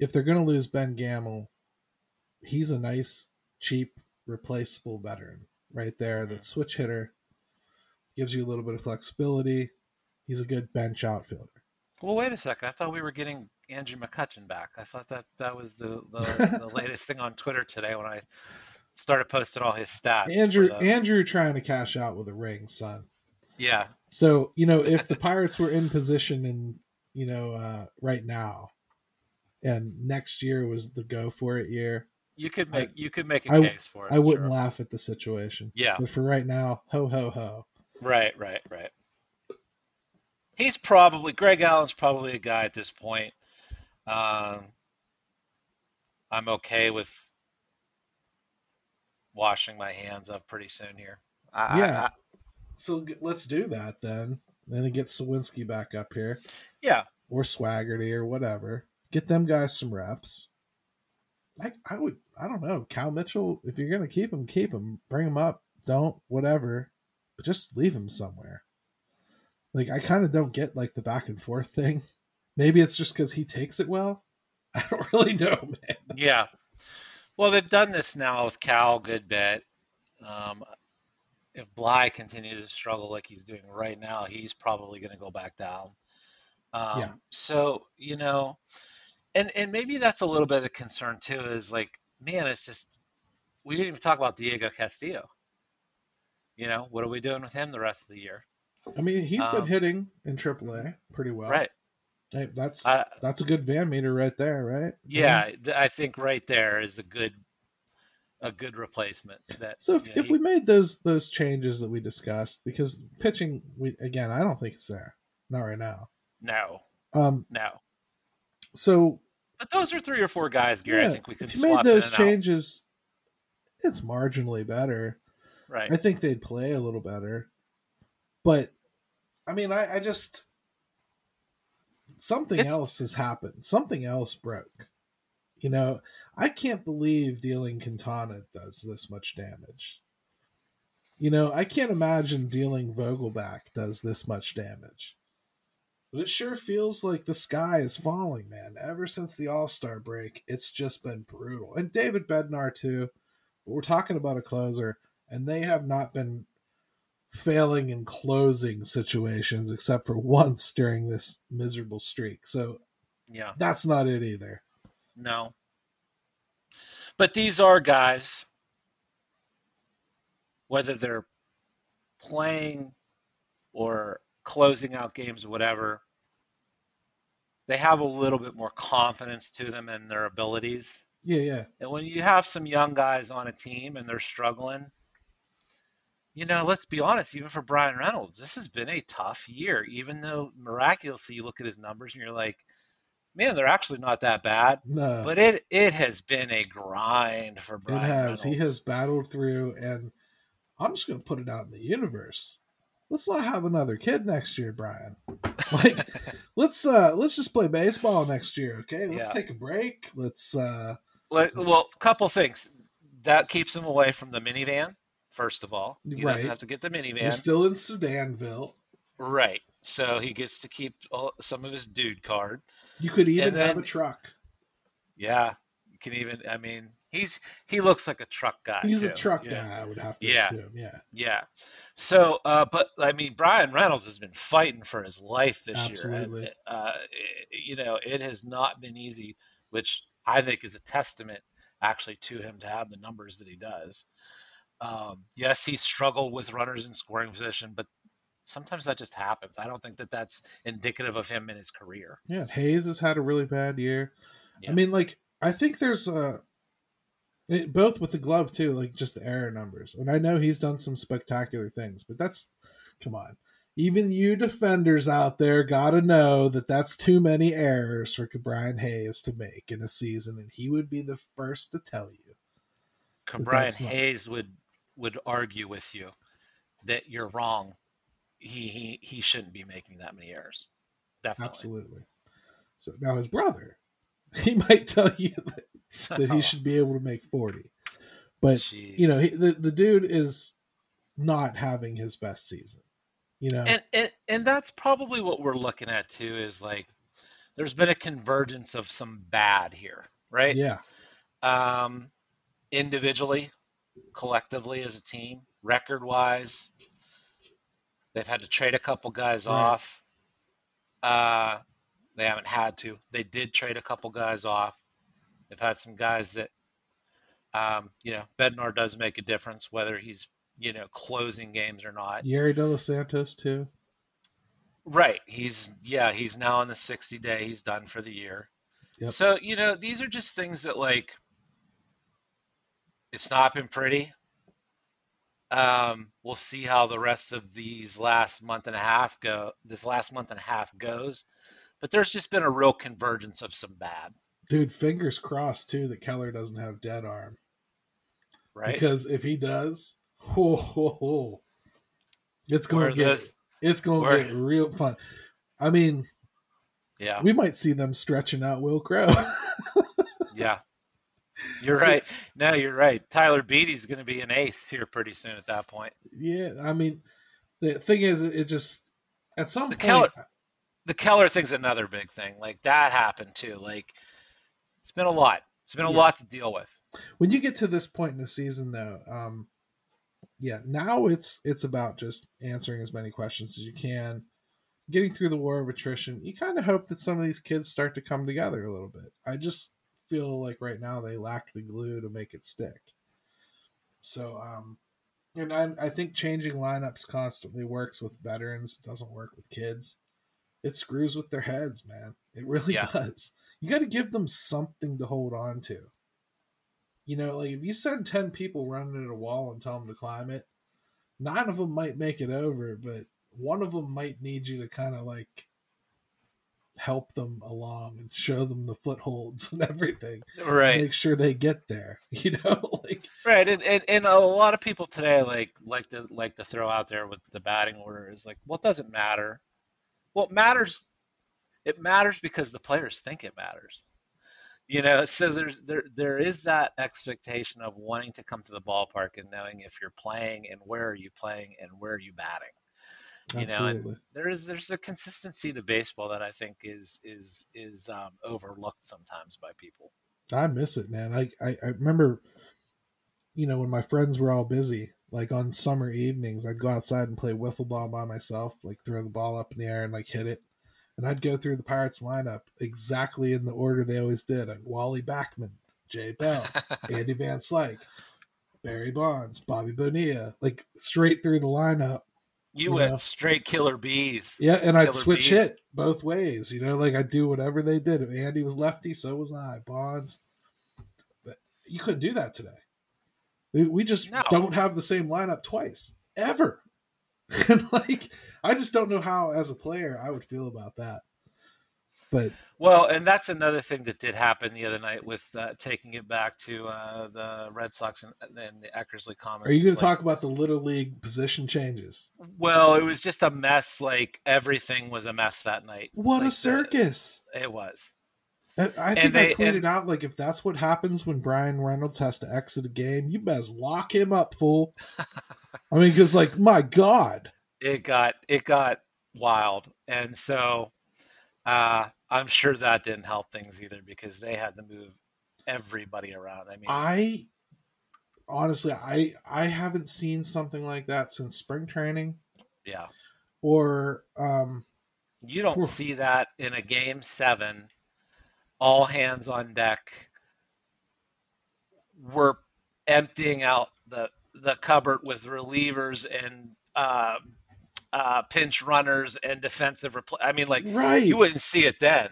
if they're going to lose Ben Gamel, he's a nice, cheap, replaceable veteran right there. That switch hitter gives you a little bit of flexibility. He's a good bench outfielder. Well, wait a second. I thought we were getting Andrew McCutchen back. I thought that that was the the, the latest thing on Twitter today when I started posting all his stats. Andrew, the- Andrew, trying to cash out with a ring, son. yeah, So you know, if the Pirates were in position and you know uh, right now, and next year was the go for it year, you could make you could make a I- case for it. I wouldn't sure. laugh at the situation. Yeah. But for right now, ho ho ho. Right, right, right. He's probably Greg Allen's probably a guy at this point. Um, I'm okay with washing my hands of pretty soon here. I, Yeah. I, So g- let's do that then. Then it gets Suwinski back up here, yeah. or Swaggerty, or whatever. Get them guys some reps. I, I would, I don't know, Cal Mitchell. If you're gonna keep him, keep him. Bring him up. Don't whatever, but just leave him somewhere. Like I kind of don't get like the back and forth thing. Maybe it's just because he takes it well. I don't really know, man. Yeah. Well, they've done this now with Cal a good bit. Um, if Bligh continues to struggle like he's doing right now, he's probably going to go back down. Um, Yeah. So you know, and and maybe that's a little bit of a concern too. Is like, man, it's just we didn't even talk about Diego Castillo. You know, what are we doing with him the rest of the year? I mean, he's been Um, hitting in AAA pretty well. Right. Hey, that's I- that's a good VanMeter right there, right? Yeah, I think right there is a good a good replacement. That So if, you know, if we made those those changes that we discussed, because pitching, we again, I don't think it's there, not right now. no, Um, no. so But those are three or four guys, Gary. yeah, I think we could if you swap made those and out. changes, it's marginally better. Right. I think they'd play a little better, but I mean, I, I just something It's- else has happened. Something else broke. You know, I can't believe dealing Quintana does this much damage. You know, I can't imagine dealing Vogelbach does this much damage. But it sure feels like the sky is falling, man. Ever since the All Star break, it's just been brutal. And David Bednar, too. But we're talking about a closer, and they have not been failing in closing situations except for once during this miserable streak. So yeah. that's not it either. No. But these are guys, whether they're playing or closing out games or whatever, they have a little bit more confidence to them and their abilities. Yeah, yeah. And when you have some young guys on a team and they're struggling, you know, let's be honest, even for Bryan Reynolds, this has been a tough year. Even though miraculously you look at his numbers and you're like, man, they're actually not that bad. No. But it it has been a grind for Bryan. it has. He has battled through and I'm just gonna put it out in the universe. Let's not have another kid next year, Bryan. Like let's uh let's just play baseball next year, okay? Let's Yeah. take a break. Let's uh Well, well, a couple things that keeps him away from the minivan. First of all, he Right. doesn't have to get the we're minivan. still in Sudanville. right. So he gets to keep all, some of his dude card. You could even And have a truck. Yeah, you can even. I mean, he's he looks like a truck guy. He's a truck you know? guy, I would have to Yeah. assume. Yeah. Yeah. So, uh, but I mean, Bryan Reynolds has been fighting for his life this Absolutely. year. And, uh, you know, it has not been easy, which I think is a testament actually to him to have the numbers that he does. Um, yes, he struggled with runners in scoring position, but sometimes that just happens. I don't think that that's indicative of him in his career. Yeah, Hayes has had a really bad year. Yeah. I mean, like, I think there's uh it, both with the glove too, like just the error numbers. And I know he's done some spectacular things, but that's come on. Even you defenders out there got to know that that's too many errors for Brian Hayes to make in a season, and he would be the first to tell you. Brian not- Hayes would would argue with you that you're wrong. He he he shouldn't be making that many errors. Definitely. Absolutely. So now his brother, he might tell you that, that he should be able to make forty, but you know he, the the dude is not having his best season. You know, and, and and that's probably what we're looking at too is like there's been a convergence of some bad here right yeah, um individually collectively as a team record wise they've had to trade a couple guys Right. off uh they haven't had to they did trade a couple guys off they've had some guys that um you know bednar does make a difference whether he's you know closing games or not Yerry De Los Santos too. Right. He's yeah, he's now on the 60 day. He's done for the year. Yep. So, you know, these are just things that like it's not been pretty. Um, we'll see how the rest of these last month and a half go this last month and a half goes. But there's just been a real convergence of some bad, Dude, fingers crossed too that Keller doesn't have dead arm right? because if he does, ho, ho, ho, it's Where to get it's where- to get real fun. I mean, yeah, we might see them stretching out Wil Crowe. yeah. You're right. No, you're right. Tyler Beede's going to be an ace here pretty soon at that point. yeah, I mean, the thing is, it just at some The point, Keller- the Keller thing's another big thing. Like that happened too. Like it's been a lot. It's been a Yeah. lot to deal with. when you get to this point in the season though um yeah now it's it's about just answering as many questions as you can getting through the war of attrition you kind of hope that some of these kids start to come together a little bit i just feel like right now they lack the glue to make it stick. So um and I, I think changing lineups constantly works with veterans it doesn't work with kids. It screws with their heads man. It really Yeah. does. You got to give them something to hold on to. You know, like if you send 10 people running at a wall and tell them to climb it, nine of them might make it over, but one of them might need you to kind of like help them along and show them the footholds and everything. Right. Make sure they get there, you know? like, Right, and, and and a lot of people today like like to like to throw out there with the batting order is like, well, it doesn't matter. Well, it matters. It matters because the players think it matters. You know, so there's there there is that expectation of wanting to come to the ballpark and knowing if you're playing and where are you playing and where are you batting. You know, and there is there's a consistency to baseball that I think is is is um, overlooked sometimes by people. I miss it, man. I, I, I remember, you know, when my friends were all busy, like on summer evenings, I'd go outside and play wiffle ball by myself, like throw the ball up in the air and like hit it. And I'd go through the Pirates lineup exactly in the order they always did. I'd Wally Backman, Jay Bell, Andy Van Slyke, Barry Bonds, Bobby Bonilla, like straight through the lineup. You You went know. straight killer bees. Yeah, and I'd Killer switch bees. hit both ways. You know, like I'd do whatever they did. If Andy was lefty, so was I. Bonds, but you couldn't do that today. We, we just No. don't have the same lineup twice ever. and like, I just don't know how, as a player, I would feel about that. But Well, and that's another thing that did happen the other night with uh, taking it back to uh, the Red Sox and, and the Eckersley comments. are you going to like, talk about the little league position changes? Well, it was just a mess. Like everything was a mess that night. What Like, a the- circus! it was. I think they- I tweeted and- out like if that's what happens when Bryan Reynolds has to exit a game, you best lock him up, fool. I mean, because like my God, It got it got wild, and so uh, I'm sure that didn't help things either because they had to move everybody around. I mean, I honestly I I haven't seen something like that since spring training yeah, or um you don't Oof. see that in a game seven. All hands on deck. We're emptying out the the cupboard with relievers and uh, uh, pinch runners and defensive repl- I mean, like right. you wouldn't see it then,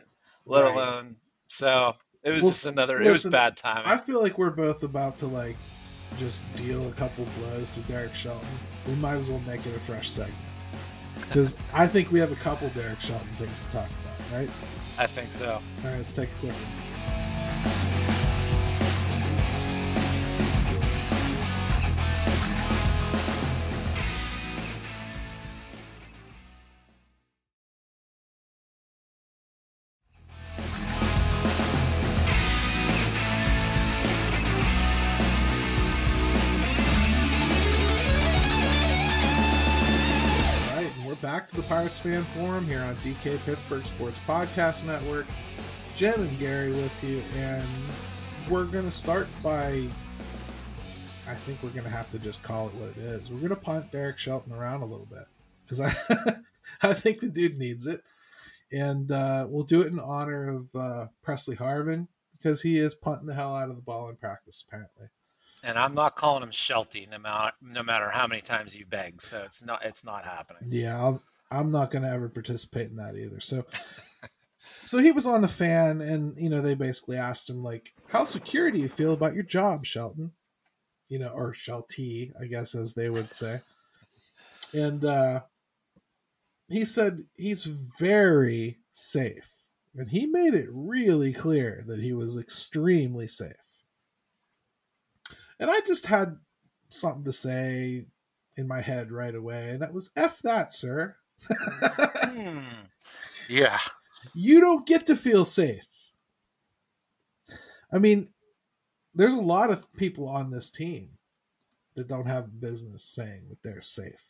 let Right. alone. So it was Well, just another. it was bad timing. I feel like we're both about to like just deal a couple blows to Derek Shelton. We might as well make it a fresh segment because I think we have a couple Derek Shelton things to talk about. Right? I think so. All right, let's take a quick one. Fan Forum here on DK Pittsburgh Sports Podcast Network. Jim and Gary with you, and we're going to start by. I think we're going to have to just call it what it is. We're going to punt Derek Shelton around a little bit because I, I think the dude needs it, and uh, we'll do it in honor of uh, Pressley Harvin because he is punting the hell out of the ball in practice apparently. And I'm not calling him Shelty, no matter no matter how many times you beg. So it's not it's not happening. Yeah, I'll, I'm not going to ever participate in that either. So, so he was on the fan, and you know they basically asked him like, "How secure do you feel about your job, Shelton?" You know, or Shelty, I guess as they would say. And uh, he said he's very safe, and he made it really clear that he was extremely safe. And I just had something to say in my head right away, and that was F that, sir. Hmm. Yeah. you don't get to feel safe. I mean, there's a lot of people on this team that don't have business saying that they're safe.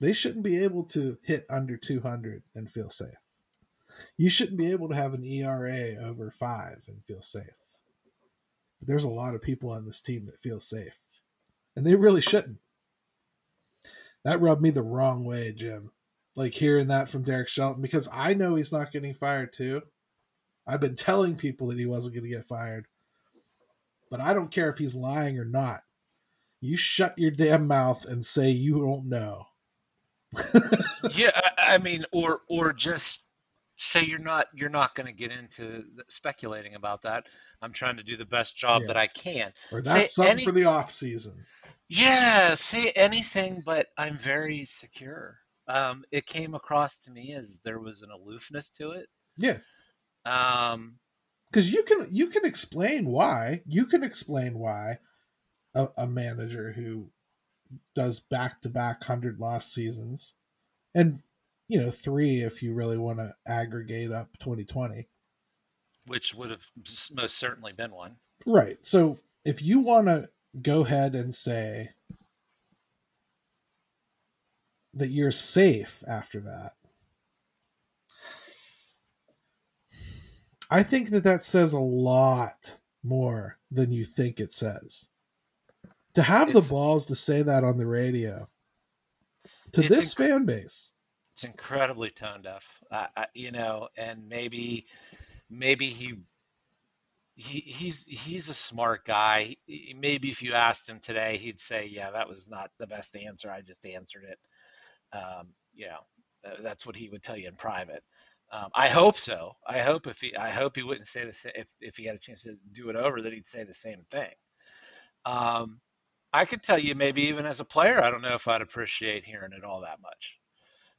They shouldn't be able to hit under 200 and feel safe. You shouldn't be able to have an ERA over five and feel safe. But there's a lot of people on this team that feel safe, and they really shouldn't. That rubbed me the wrong way, Jim. Like hearing that from Derek Shelton because I know he's not getting fired too. I've been telling people that he wasn't going to get fired, but I don't care if he's lying or not. You shut your damn mouth and say you don't know. yeah, I, I mean, or or just say you're not you're not going to get into speculating about that. I'm trying to do the best job yeah. that I can. Or that's say something any, for the off season. Yeah, say anything, but I'm very secure. Um, it came across to me as there was an aloofness to it. Yeah. Um, because you can you can explain why you can explain why a, a manager who does back to back hundred loss seasons, and you know three if you really want to aggregate up 2020, which would have most certainly been one. Right. So if you want to go ahead and say that you're safe after that. I think that that says a lot more than you think it says. To have it's, the balls to say that on the radio to this inc- fan base. it's incredibly tone deaf. Uh, you know and maybe maybe he he, he's he's a smart guy maybe if you asked him today he'd say yeah that was not the best answer i just answered it um, you know that's what he would tell you in private um, I hope so. I hope if he, I hope he wouldn't say the same, if if he had a chance to do it over, that he'd say the same thing. Um, I could tell you, maybe even as a player, I don't know if I'd appreciate hearing it all that much.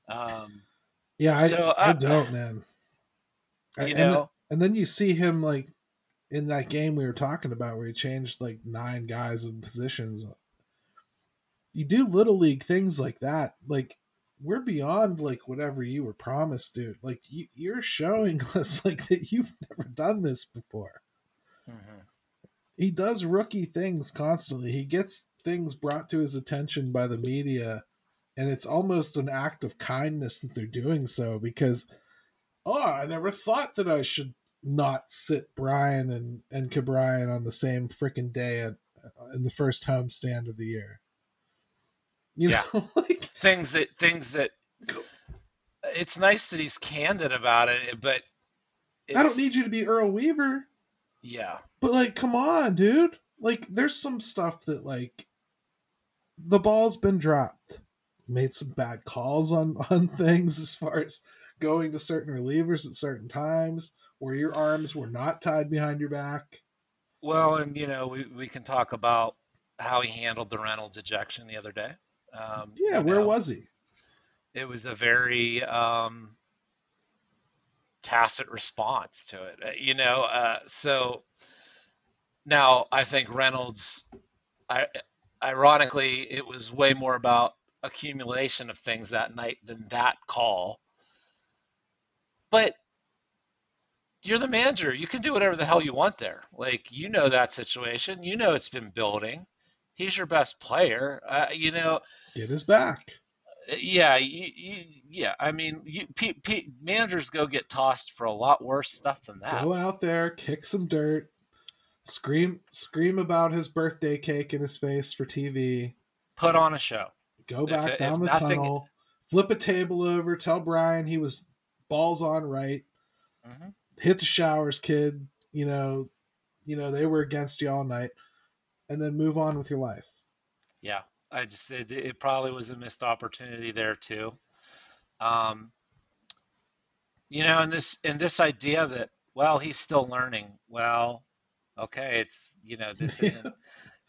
Um, yeah, I, so I, I don't, man. You and, know, and then you see him like in that game we were talking about where he changed like nine guys in positions. You do little league things like that, like we're beyond like whatever you were promised, dude. Like you, you're showing us like that you've never done this before. Mm-hmm he does rookie things constantly. He gets things brought to his attention by the media, and it's almost an act of kindness that they're doing so because, oh, I never thought that I should not sit Bryan and and Ke'Bryan on the same freaking day at in the first home stand of the year. You know, like things that things that it's nice that he's candid about it, but I don't need you to be Earl Weaver. Yeah. But like, come on, dude. Like, there's some stuff that like the ball's been dropped. Made some bad calls on on things as far as going to certain relievers at certain times where your arms were not tied behind your back. Well, and you know, we, we can talk about how he handled the Reynolds ejection the other day. Um, yeah, where know, was he? It was a very um, tacit response to it. Uh, you know, uh, so now I think Reynolds, I, ironically, it was way more about accumulation of things that night than that call. But you're the manager. You can do whatever the hell you want there. Like you know that situation. You know it's been building. He's your best player. Uh, you know, get his back yeah, you, you, yeah. I mean, you, P, P, managers go get tossed for a lot worse stuff than that. Go out there, kick some dirt, scream, scream about his birthday cake in his face for TV. Put on a show. Go back if, down if the nothing... tunnel, flip a table over, tell Bryan he was balls on right. Mm-hmm. Hit the showers, kid. You know, you know they were against you all night, and then move on with your life. Yeah, I just it, it probably was a missed opportunity there too. Um, you know, and this and this idea that well he's still learning. Well, okay, it's you know this isn't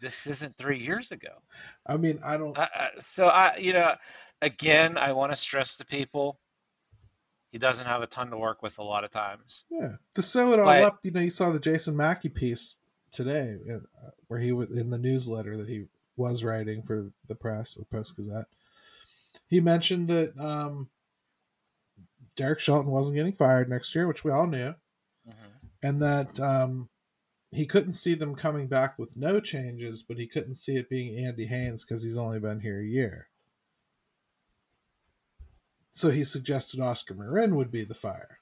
this isn't three years ago. I mean, I don't. so I you know again I want to stress to people he doesn't have a ton to work with a lot of times. Yeah, to sew it all but, up, you know, you saw the Jason Mackey piece today, uh, where he was in the newsletter that he was writing for the press, the Post Gazette, he mentioned that um, Derek Shelton wasn't getting fired next year, which we all knew, mm-hmm. and that um, he couldn't see them coming back with no changes, but he couldn't see it being Andy Haines because he's only been here a year. So he suggested Oscar Marin would be the fire.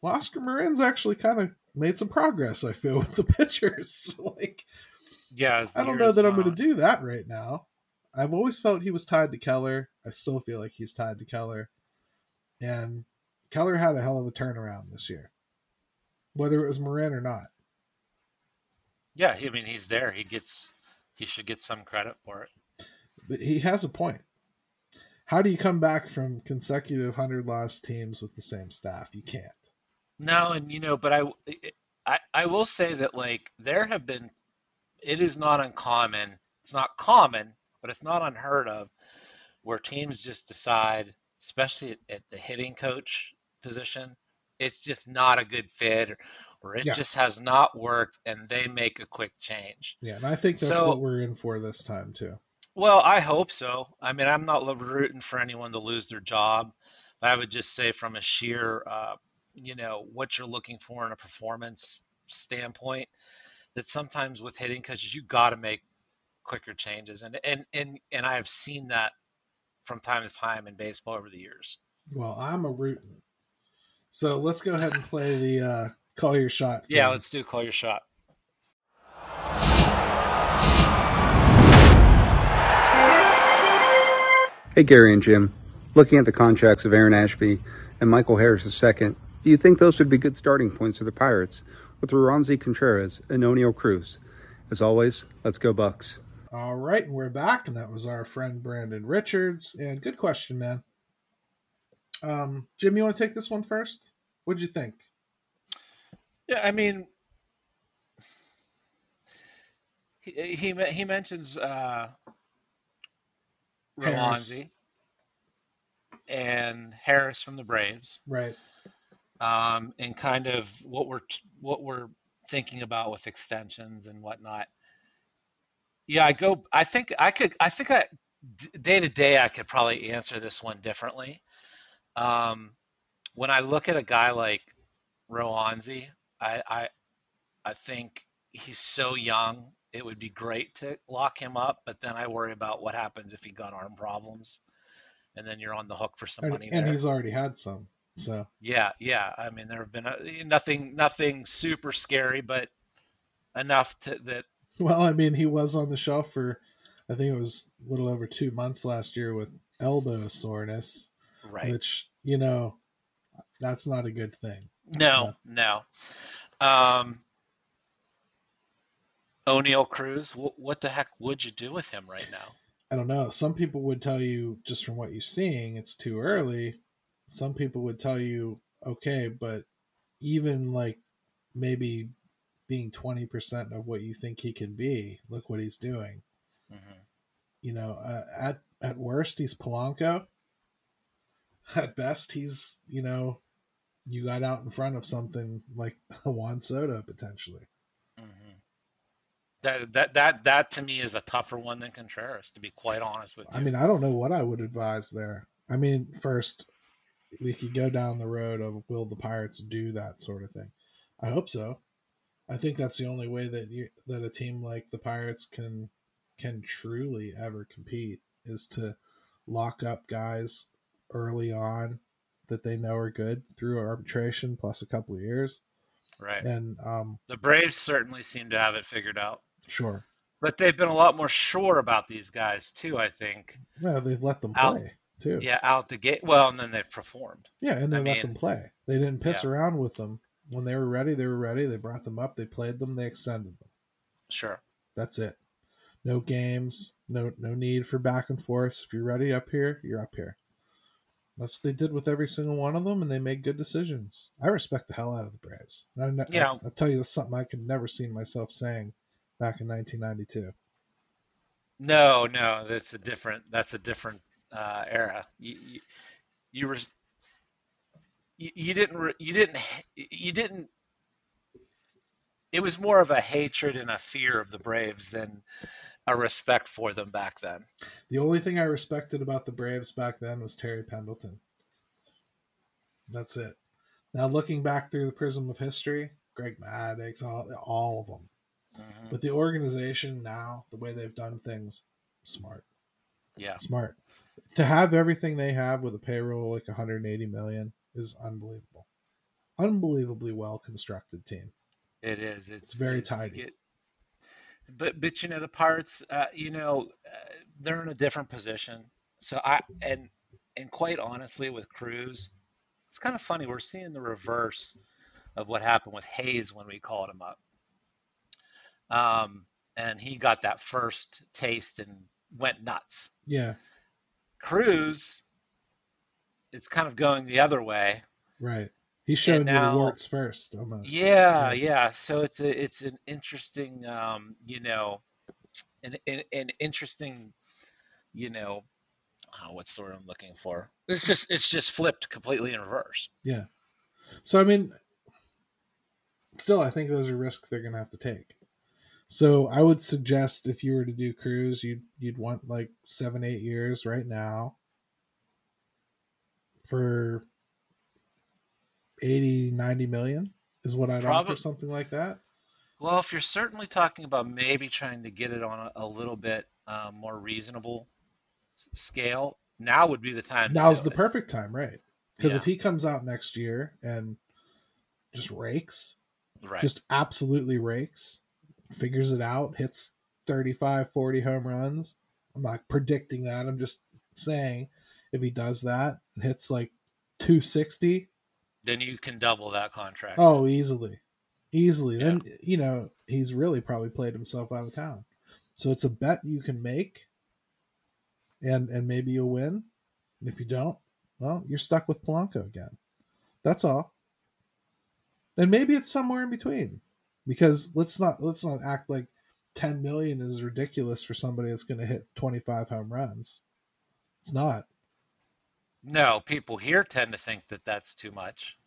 Well, Oscar Marin's actually kind of made some progress. I feel with the pitchers. like, yeah, I don't know that I'm going to do that right now. I've always felt he was tied to Keller. I still feel like he's tied to Keller, and Keller had a hell of a turnaround this year, whether it was Marin or not. Yeah, I mean he's there. He gets he should get some credit for it. But he has a point. How do you come back from consecutive hundred loss teams with the same staff? You can't. No, and you know, but I, I, I will say that like there have been, it is not uncommon. It's not common, but it's not unheard of, where teams just decide, especially at, at the hitting coach position, it's just not a good fit, or, or it yeah. just has not worked, and they make a quick change. Yeah, and I think that's so, what we're in for this time too. Well, I hope so. I mean, I'm not rooting for anyone to lose their job. But I would just say, from a sheer uh, you know what you're looking for in a performance standpoint that sometimes with hitting coaches you got to make quicker changes and and and and I have seen that from time to time in baseball over the years. Well, I'm a rootin'. So let's go ahead and play the uh, call your shot. Thing. Yeah, let's do call your shot. Hey Gary and Jim, looking at the contracts of Aaron Ashby and Michael Harris II, do you think those would be good starting points for the Pirates with Roansy Contreras and Oneil Cruz? As always, let's go Bucks. All right, and we're back, and that was our friend Brandon Richards. And good question, man. Um, Jim, you want to take this one first? What'd you think? Yeah, I mean, he he, he mentions uh, Roansy and Harris from the Braves, right? um, and kind of what we're what we're thinking about with extensions and whatnot. Yeah, I go. I think I could. I think I day to day I could probably answer this one differently. Um, when I look at a guy like Roansy, I, I I think he's so young. It would be great to lock him up, but then I worry about what happens if he got arm problems, and then you're on the hook for some and, money. And there. he's already had some. So yeah, yeah. I mean, there have been a, nothing, nothing super scary, but enough to that. Well, I mean, he was on the shelf for, I think it was a little over two months last year with elbow soreness, right? Which you know, that's not a good thing. No, no. Um, Oneil Cruz, what, what the heck would you do with him right now? I don't know. Some people would tell you just from what you're seeing, it's too early some people would tell you, okay, but even like maybe being 20% of what you think he can be, look what he's doing. Mm-hmm. You know, uh, at, at worst, he's Polanco. At best, he's, you know, you got out in front of something like Juan Soto potentially. That that that that to me is a tougher one than Contreras, to be quite honest with you. I mean, I don't know what I would advise there. I mean, first, we could go down the road of will the Pirates do that sort of thing. I hope so. I think that's the only way that you, that a team like the Pirates can can truly ever compete is to lock up guys early on that they know are good through arbitration plus a couple of years. Right. And um, the Braves certainly seem to have it figured out. Sure. But they've been a lot more sure about these guys too, I think. Yeah, they've let them play too. Yeah, out the gate. Well, and then they've performed. Yeah, and they I let mean, them play. They didn't piss yeah. around with them. When they were ready, they were ready. They brought them up. They played them. They extended them. Sure. That's it. No games. No no need for back and forth. If you're ready up here, you're up here. That's what they did with every single one of them, and they made good decisions. I respect the hell out of the Braves. I, yeah. I, will tell you, that's something I could never see myself saying back in 1992. No, no, that's a different. That's a different uh, era. You, you, you were you, you didn't you didn't you didn't. It was more of a hatred and a fear of the Braves than a respect for them back then. The only thing I respected about the Braves back then was Terry Pendleton. That's it. Now looking back through the prism of history, Greg Maddux, all, all of them. Mm-hmm. But the organization now, the way they've done things, smart. Yeah. Smart to have everything they have with a payroll like 180 million is unbelievable. unbelievably well constructed team. It is. It's, It's very it- tidy. but but you know the Pirates, uh, you know, uh, they're in a different position. So I and and quite honestly, with Cruz, it's kind of funny. We're seeing the reverse of what happened with Hayes when we called him up. Um, and he got that first taste and went nuts. Yeah, Cruz, it's kind of going the other way. right. He's showing you now- the warts first, almost. Yeah, Yeah. yeah. So it's a it's an interesting, um, you know, an, an an interesting, you know, oh, what's the word I'm looking for? It's just it's just flipped completely in reverse. Yeah. So I mean, still, I think those are risks they're going to have to take. So I would suggest if you were to do Cruz, you'd you'd want like seven, eight years right now for 80, 90 million is what I'd offer Probab- something like that. Well, if you're certainly talking about maybe trying to get it on a, a little bit um, more reasonable scale, now would be the time. Now's the it. perfect time, right? Because if he comes out next year and just rakes, right. just absolutely rakes, figures it out, hits 35, 40 home runs. I'm not predicting that. I'm just saying if he does that and hits like 260, then you can double that contract. oh, easily. Easily. Yeah. Then, you know, he's really probably played himself out of town. So it's a bet you can make and and maybe you'll win. And if you don't, well, you're stuck with Polanco again. That's all. And maybe it's somewhere in between. Because let's not let's not act like 10 million is ridiculous for somebody that's going to hit 25 home runs. It's not. No, people here tend to think that that's too much,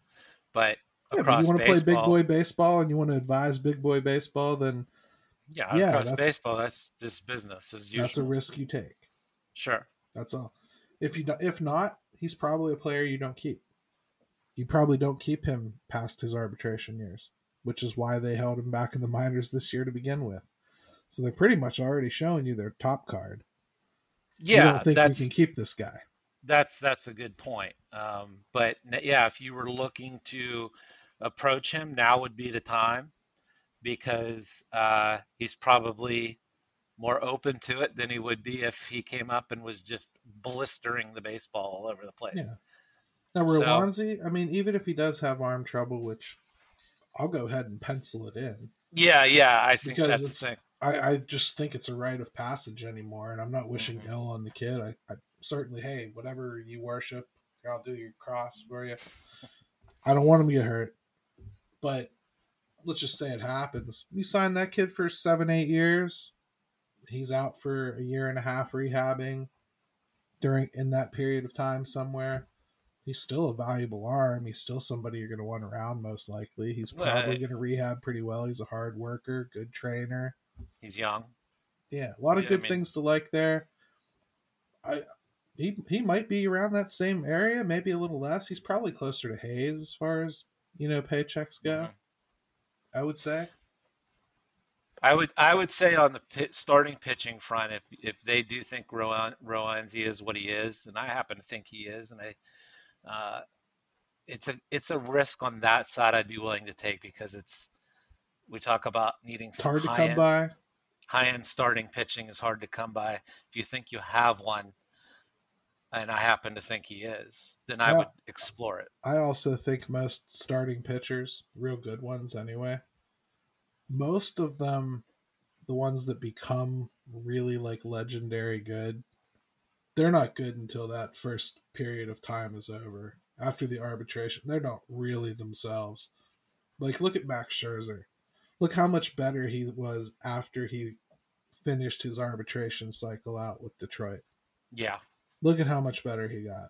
but Yeah, across you want to play big boy baseball and you want to advise big boy baseball, then yeah, yeah, across that's- baseball, that's just business as usual. that's a risk you take. Sure. That's all. If you if not, he's probably a player you don't keep. You probably don't keep him past his arbitration years, which is why they held him back in the minors this year to begin with. So they're pretty much already showing you their top card. you Yeah, don't think that's we can keep this guy. that's that's a good point. Um, but yeah, if you were looking to approach him, now would be the time because uh, he's probably more open to it than he would be if he came up and was just blistering the baseball all over the place. Yeah. Now So- I mean, even if he does have arm trouble, which I'll go ahead and pencil it in. Yeah, yeah, I think Because that's it's- the thing. I, I just think it's a rite of passage anymore, and I'm not wishing Mhm. ill on the kid. I, I certainly, hey, whatever you worship, I'll do your cross for you. I don't want him to get hurt, but let's just say it happens. You sign that kid for seven, eight years. He's out for a year and a half rehabbing during in that period of time somewhere. He's still a valuable arm. He's still somebody you're going to want around, most likely. He's probably going to rehab pretty well. He's a hard worker, good trainer. He's young. Yeah, a lot of Yeah, I good mean- things to like there. I he he might be around that same area, maybe a little less. He's probably closer to Hayes as far as you know paychecks go. Mhm. I would say. I would I would say on the pit, starting pitching front, if if they do think Rowan Roansy is what he is, and I happen to think he is, and I, uh, it's a it's a risk on that side I'd be willing to take because it's we talk about needing It's some hard to high come end by. high end starting pitching is hard to come by. If you think you have one, and I happen to think he is, then I Yeah. would explore it. I also think most starting pitchers, real good ones anyway, most of them, the ones that become really like legendary good, they're not good until that first period of time is over. After the arbitration, they're not really themselves. Like, look at Max Scherzer. Look how much better he was after he finished his arbitration cycle out with Detroit. Yeah, Look at how much better he got.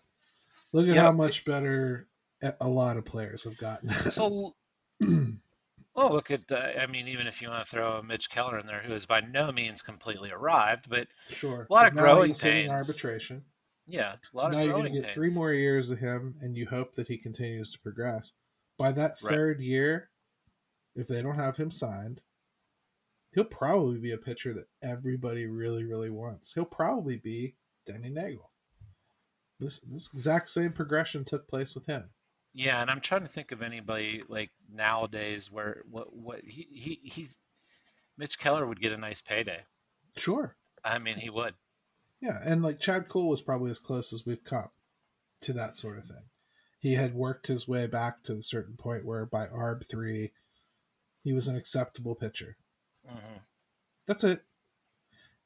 Look at Yeah. how much better a a lot of players have gotten. So, well, look at, uh, I mean, even if you want to throw a Mitch Keller in there, who is by no means completely arrived, but sure. A lot But of growing he's pains. arbitration. yeah, a lot So lot now you're going to get three more years of him, and you hope that he continues to progress. By that Right. third year, if they don't have him signed, he'll probably be a pitcher that everybody really, really wants. He'll probably be Danny Nagel. This this exact same progression took place with him. Yeah, and I'm trying to think of anybody like nowadays where what what he, he he's Mitch Keller would get a nice payday. Sure. I mean, he would. Yeah, and like Chad Kuhl was probably as close as we've come to that sort of thing. He had worked his way back to a certain point where by ARB three, he was an acceptable pitcher. hmm That's it.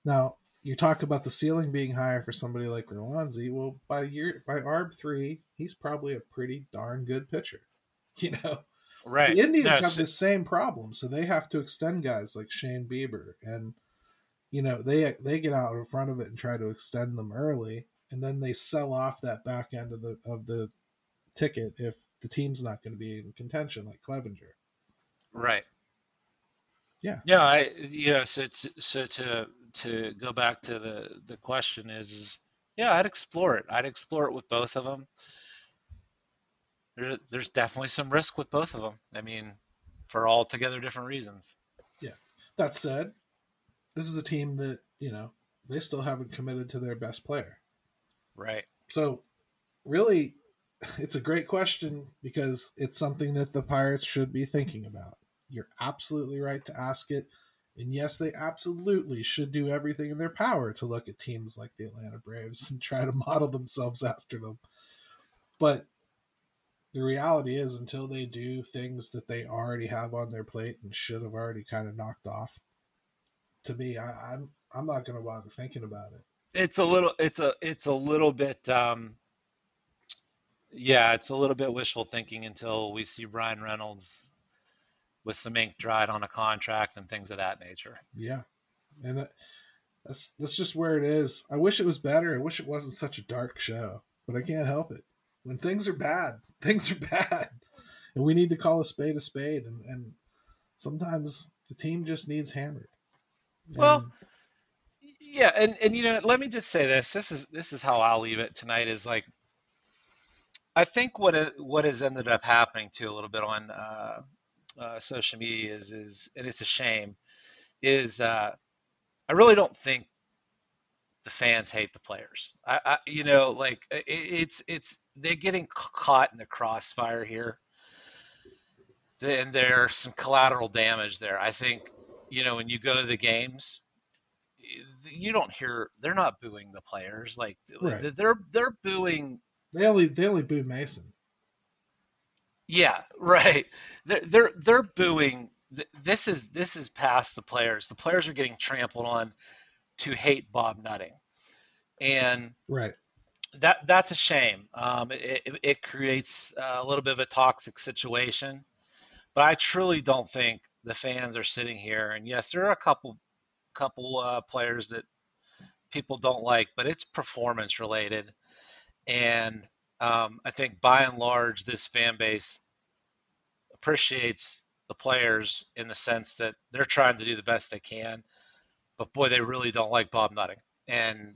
Now you talk about the ceiling being higher for somebody like Roansy. Well, by year by ARB three, he's probably a pretty darn good pitcher. You know, Right. the Indians No, have so- the same problem, so they have to extend guys like Shane Bieber, and you know they they get out in front of it and try to extend them early, and then they sell off that back end of the of the ticket if the team's not going to be in contention, like Clevinger. Right. Yeah. Yeah. I you know so to, so to to go back to the the question is is yeah I'd explore it. I'd explore it with both of them. There, there's definitely some risk with both of them. I mean, for altogether different reasons. Yeah. That said, this is a team that you know they still haven't committed to their best player. Right. So, really, it's a great question because it's something that the Pirates should be thinking about. You're absolutely right to ask it. And yes, they absolutely should do everything in their power to look at teams like the Atlanta Braves and try to model themselves after them. But the reality is, until they do things that they already have on their plate and should have already kind of knocked off, to me, I, I'm I'm not going to bother thinking about it. It's a little. It's a. It's a little bit. Um, yeah, it's a little bit wishful thinking until we see Bryan Reynolds with some ink dried on a contract and things of that nature. Yeah, and that- that's that's just where it is. I wish it was better. I wish it wasn't such a dark show, but I can't help it. When things are bad, things are bad, and we need to call a spade a spade. And, and sometimes the team just needs hammered. Well, Yeah, and and you know, let me just say this. This is this is how I'll leave it tonight. Is like, I think what it, what has ended up happening to a little bit on uh, uh, social media is is and it's a shame is uh, I really don't think the fans hate the players. I, I you know like it, it's it's they're getting caught in the crossfire here. And there's some collateral damage there. I think you know when you go to the games you don't hear they're not booing the players like Right. they're they're booing they only they only boo Mason. Yeah right. They're they're, they're booing. Th- this is this is past the players. The players are getting trampled on to hate Bob Nutting. And Right. that that's a shame. Um, it, it, it creates a little bit of a toxic situation. But I truly don't think the fans are sitting here. And yes there are a couple couple uh, players that people don't like, but it's performance related. And um, I think by and large, this fan base appreciates the players in the sense that they're trying to do the best they can. But boy, they really don't like Bob Nutting, and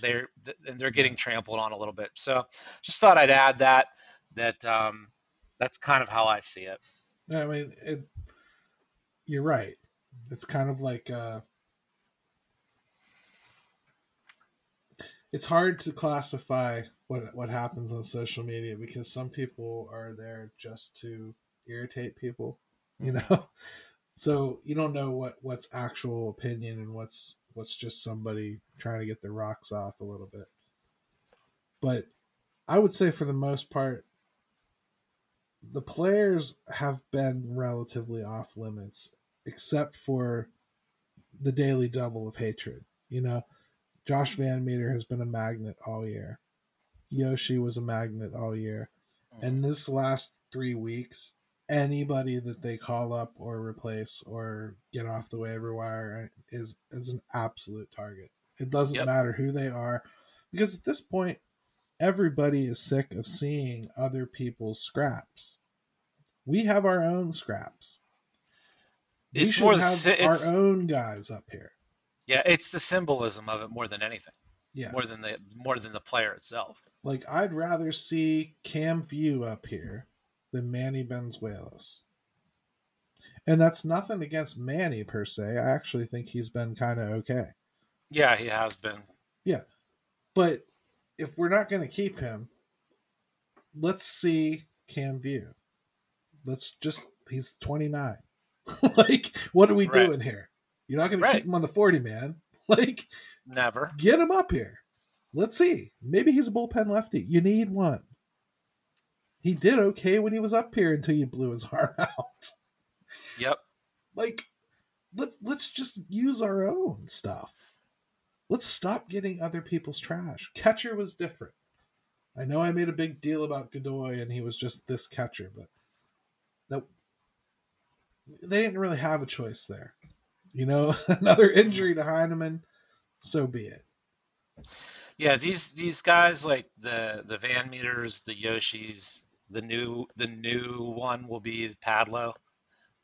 they're and they're getting trampled on a little bit. So just thought I'd add that that um, that's kind of how I see it. I mean, it, you're right. It's kind of like uh, it's hard to classify what what happens on social media because some people are there just to irritate people, you mm-hmm. know. So you don't know what what's actual opinion and what's what's just somebody trying to get their rocks off a little bit. But I would say for the most part, the players have been relatively off limits, except for the daily double of hatred. You know, Josh VanMeter has been a magnet all year. Yoshi was a magnet all year. Mm. And this last three weeks, anybody that they call up or replace or get off the waiver wire is is an absolute target. It doesn't Yep. matter who they are, because at this point, everybody is sick of seeing other people's scraps. We have our own scraps. We It's should more have si- our own guys up here. Yeah, it's the symbolism of it more than anything, Yeah. more than the more than the player itself. Like I'd rather see Cam Vieaux up here than Manny Bañuelos. And that's nothing against Manny per se. I actually think he's been kind of okay. Yeah, he has been. Yeah. But if we're not going to keep him, let's see Cam Vieaux. Let's just he's 29. like, what are we Right. doing here? You're not going to keep him on the 40 man. Like, Never. get him up here. Let's see. Maybe he's a bullpen lefty. You need one. He did okay when he was up here until you blew his arm out. Yep. Like, let's let's just use our own stuff. Let's stop getting other people's trash. Catcher was different. I know I made a big deal about Godoy and he was just this catcher, but that they didn't really have a choice there. You know, another injury to Heineman, so be it. Yeah, these these guys like the the VanMeters, the Yoshis, the new the new one will be Padlo,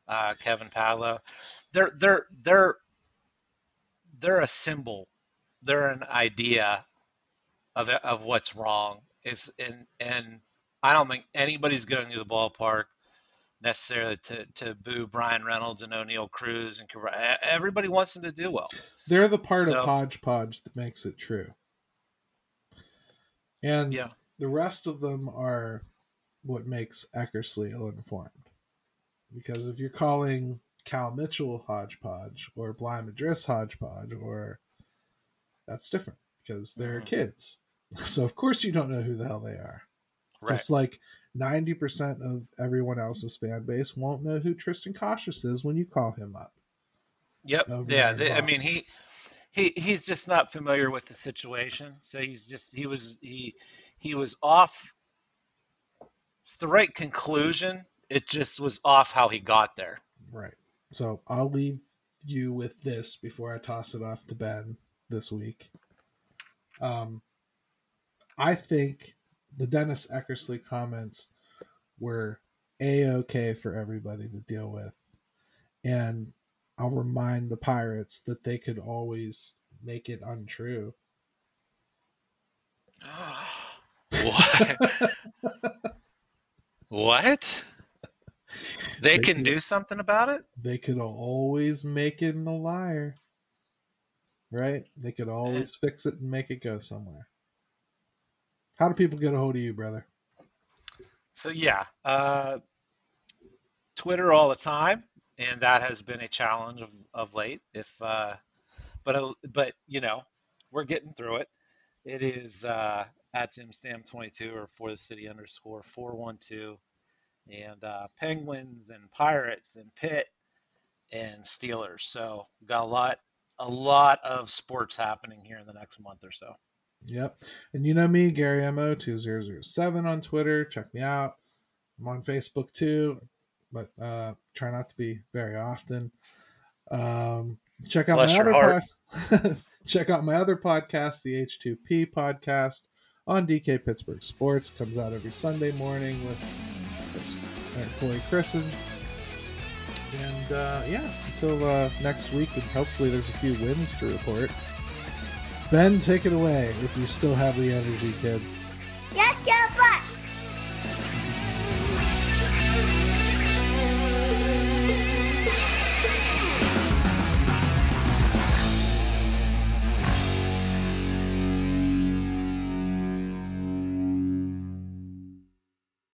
uh, Kevin Padlo. They're they're they're they're a symbol. They're an idea of of what's wrong. Is and and I don't think anybody's going to the ballpark necessarily to to boo Bryan Reynolds and Oneil Cruz and everybody wants them to do well. They're the part So- of hodgepodge that makes it true. And Yeah. the rest of them are what makes Eckersley ill informed. Because if you're calling Cal Mitchell hodgepodge or Bligh Madris hodgepodge, or that's different because they're Mhm. kids. So of course you don't know who the hell they are. Right. Just like 90% of everyone else's fan base won't know who Tristan Cautious is when you call him up. Yep. Yeah. They, I mean, he he he's just not familiar with the situation. So he's just he was he he was off. It's the right conclusion. It just was off how he got there. Right. So I'll leave you with this before I toss it off to Ben this week. Um, I think the Dennis Eckersley comments were a okay for everybody to deal with, and I'll remind the Pirates that they could always make it untrue. what? what? They They can can- do something about it? They could always make it a liar, right? They could always fix it and make it go somewhere. How do people get a hold of you, brother? So yeah, uh, Twitter all the time, and that has been a challenge of, of late. If uh, but uh, but you know, we're getting through it. It is uh, at Jim Stam 22 or for the city underscore 412, and uh, Penguins and Pirates and Pitt and Steelers. So got a lot a lot of sports happening here in the next month or so. Yep. And you know me, Gary Mo2007 on Twitter. Check me out. I'm on Facebook too, but uh, try not to be very often. Um, check out Bless my other pod- check out my other podcast, the H2P podcast on DK Pittsburgh Sports. Comes out every Sunday morning with Chris, uh, Corey Christen. And uh, yeah, until uh, next week, and hopefully there's a few wins to report. Ben, take it away if you still have the energy, kid. Yes, your butt.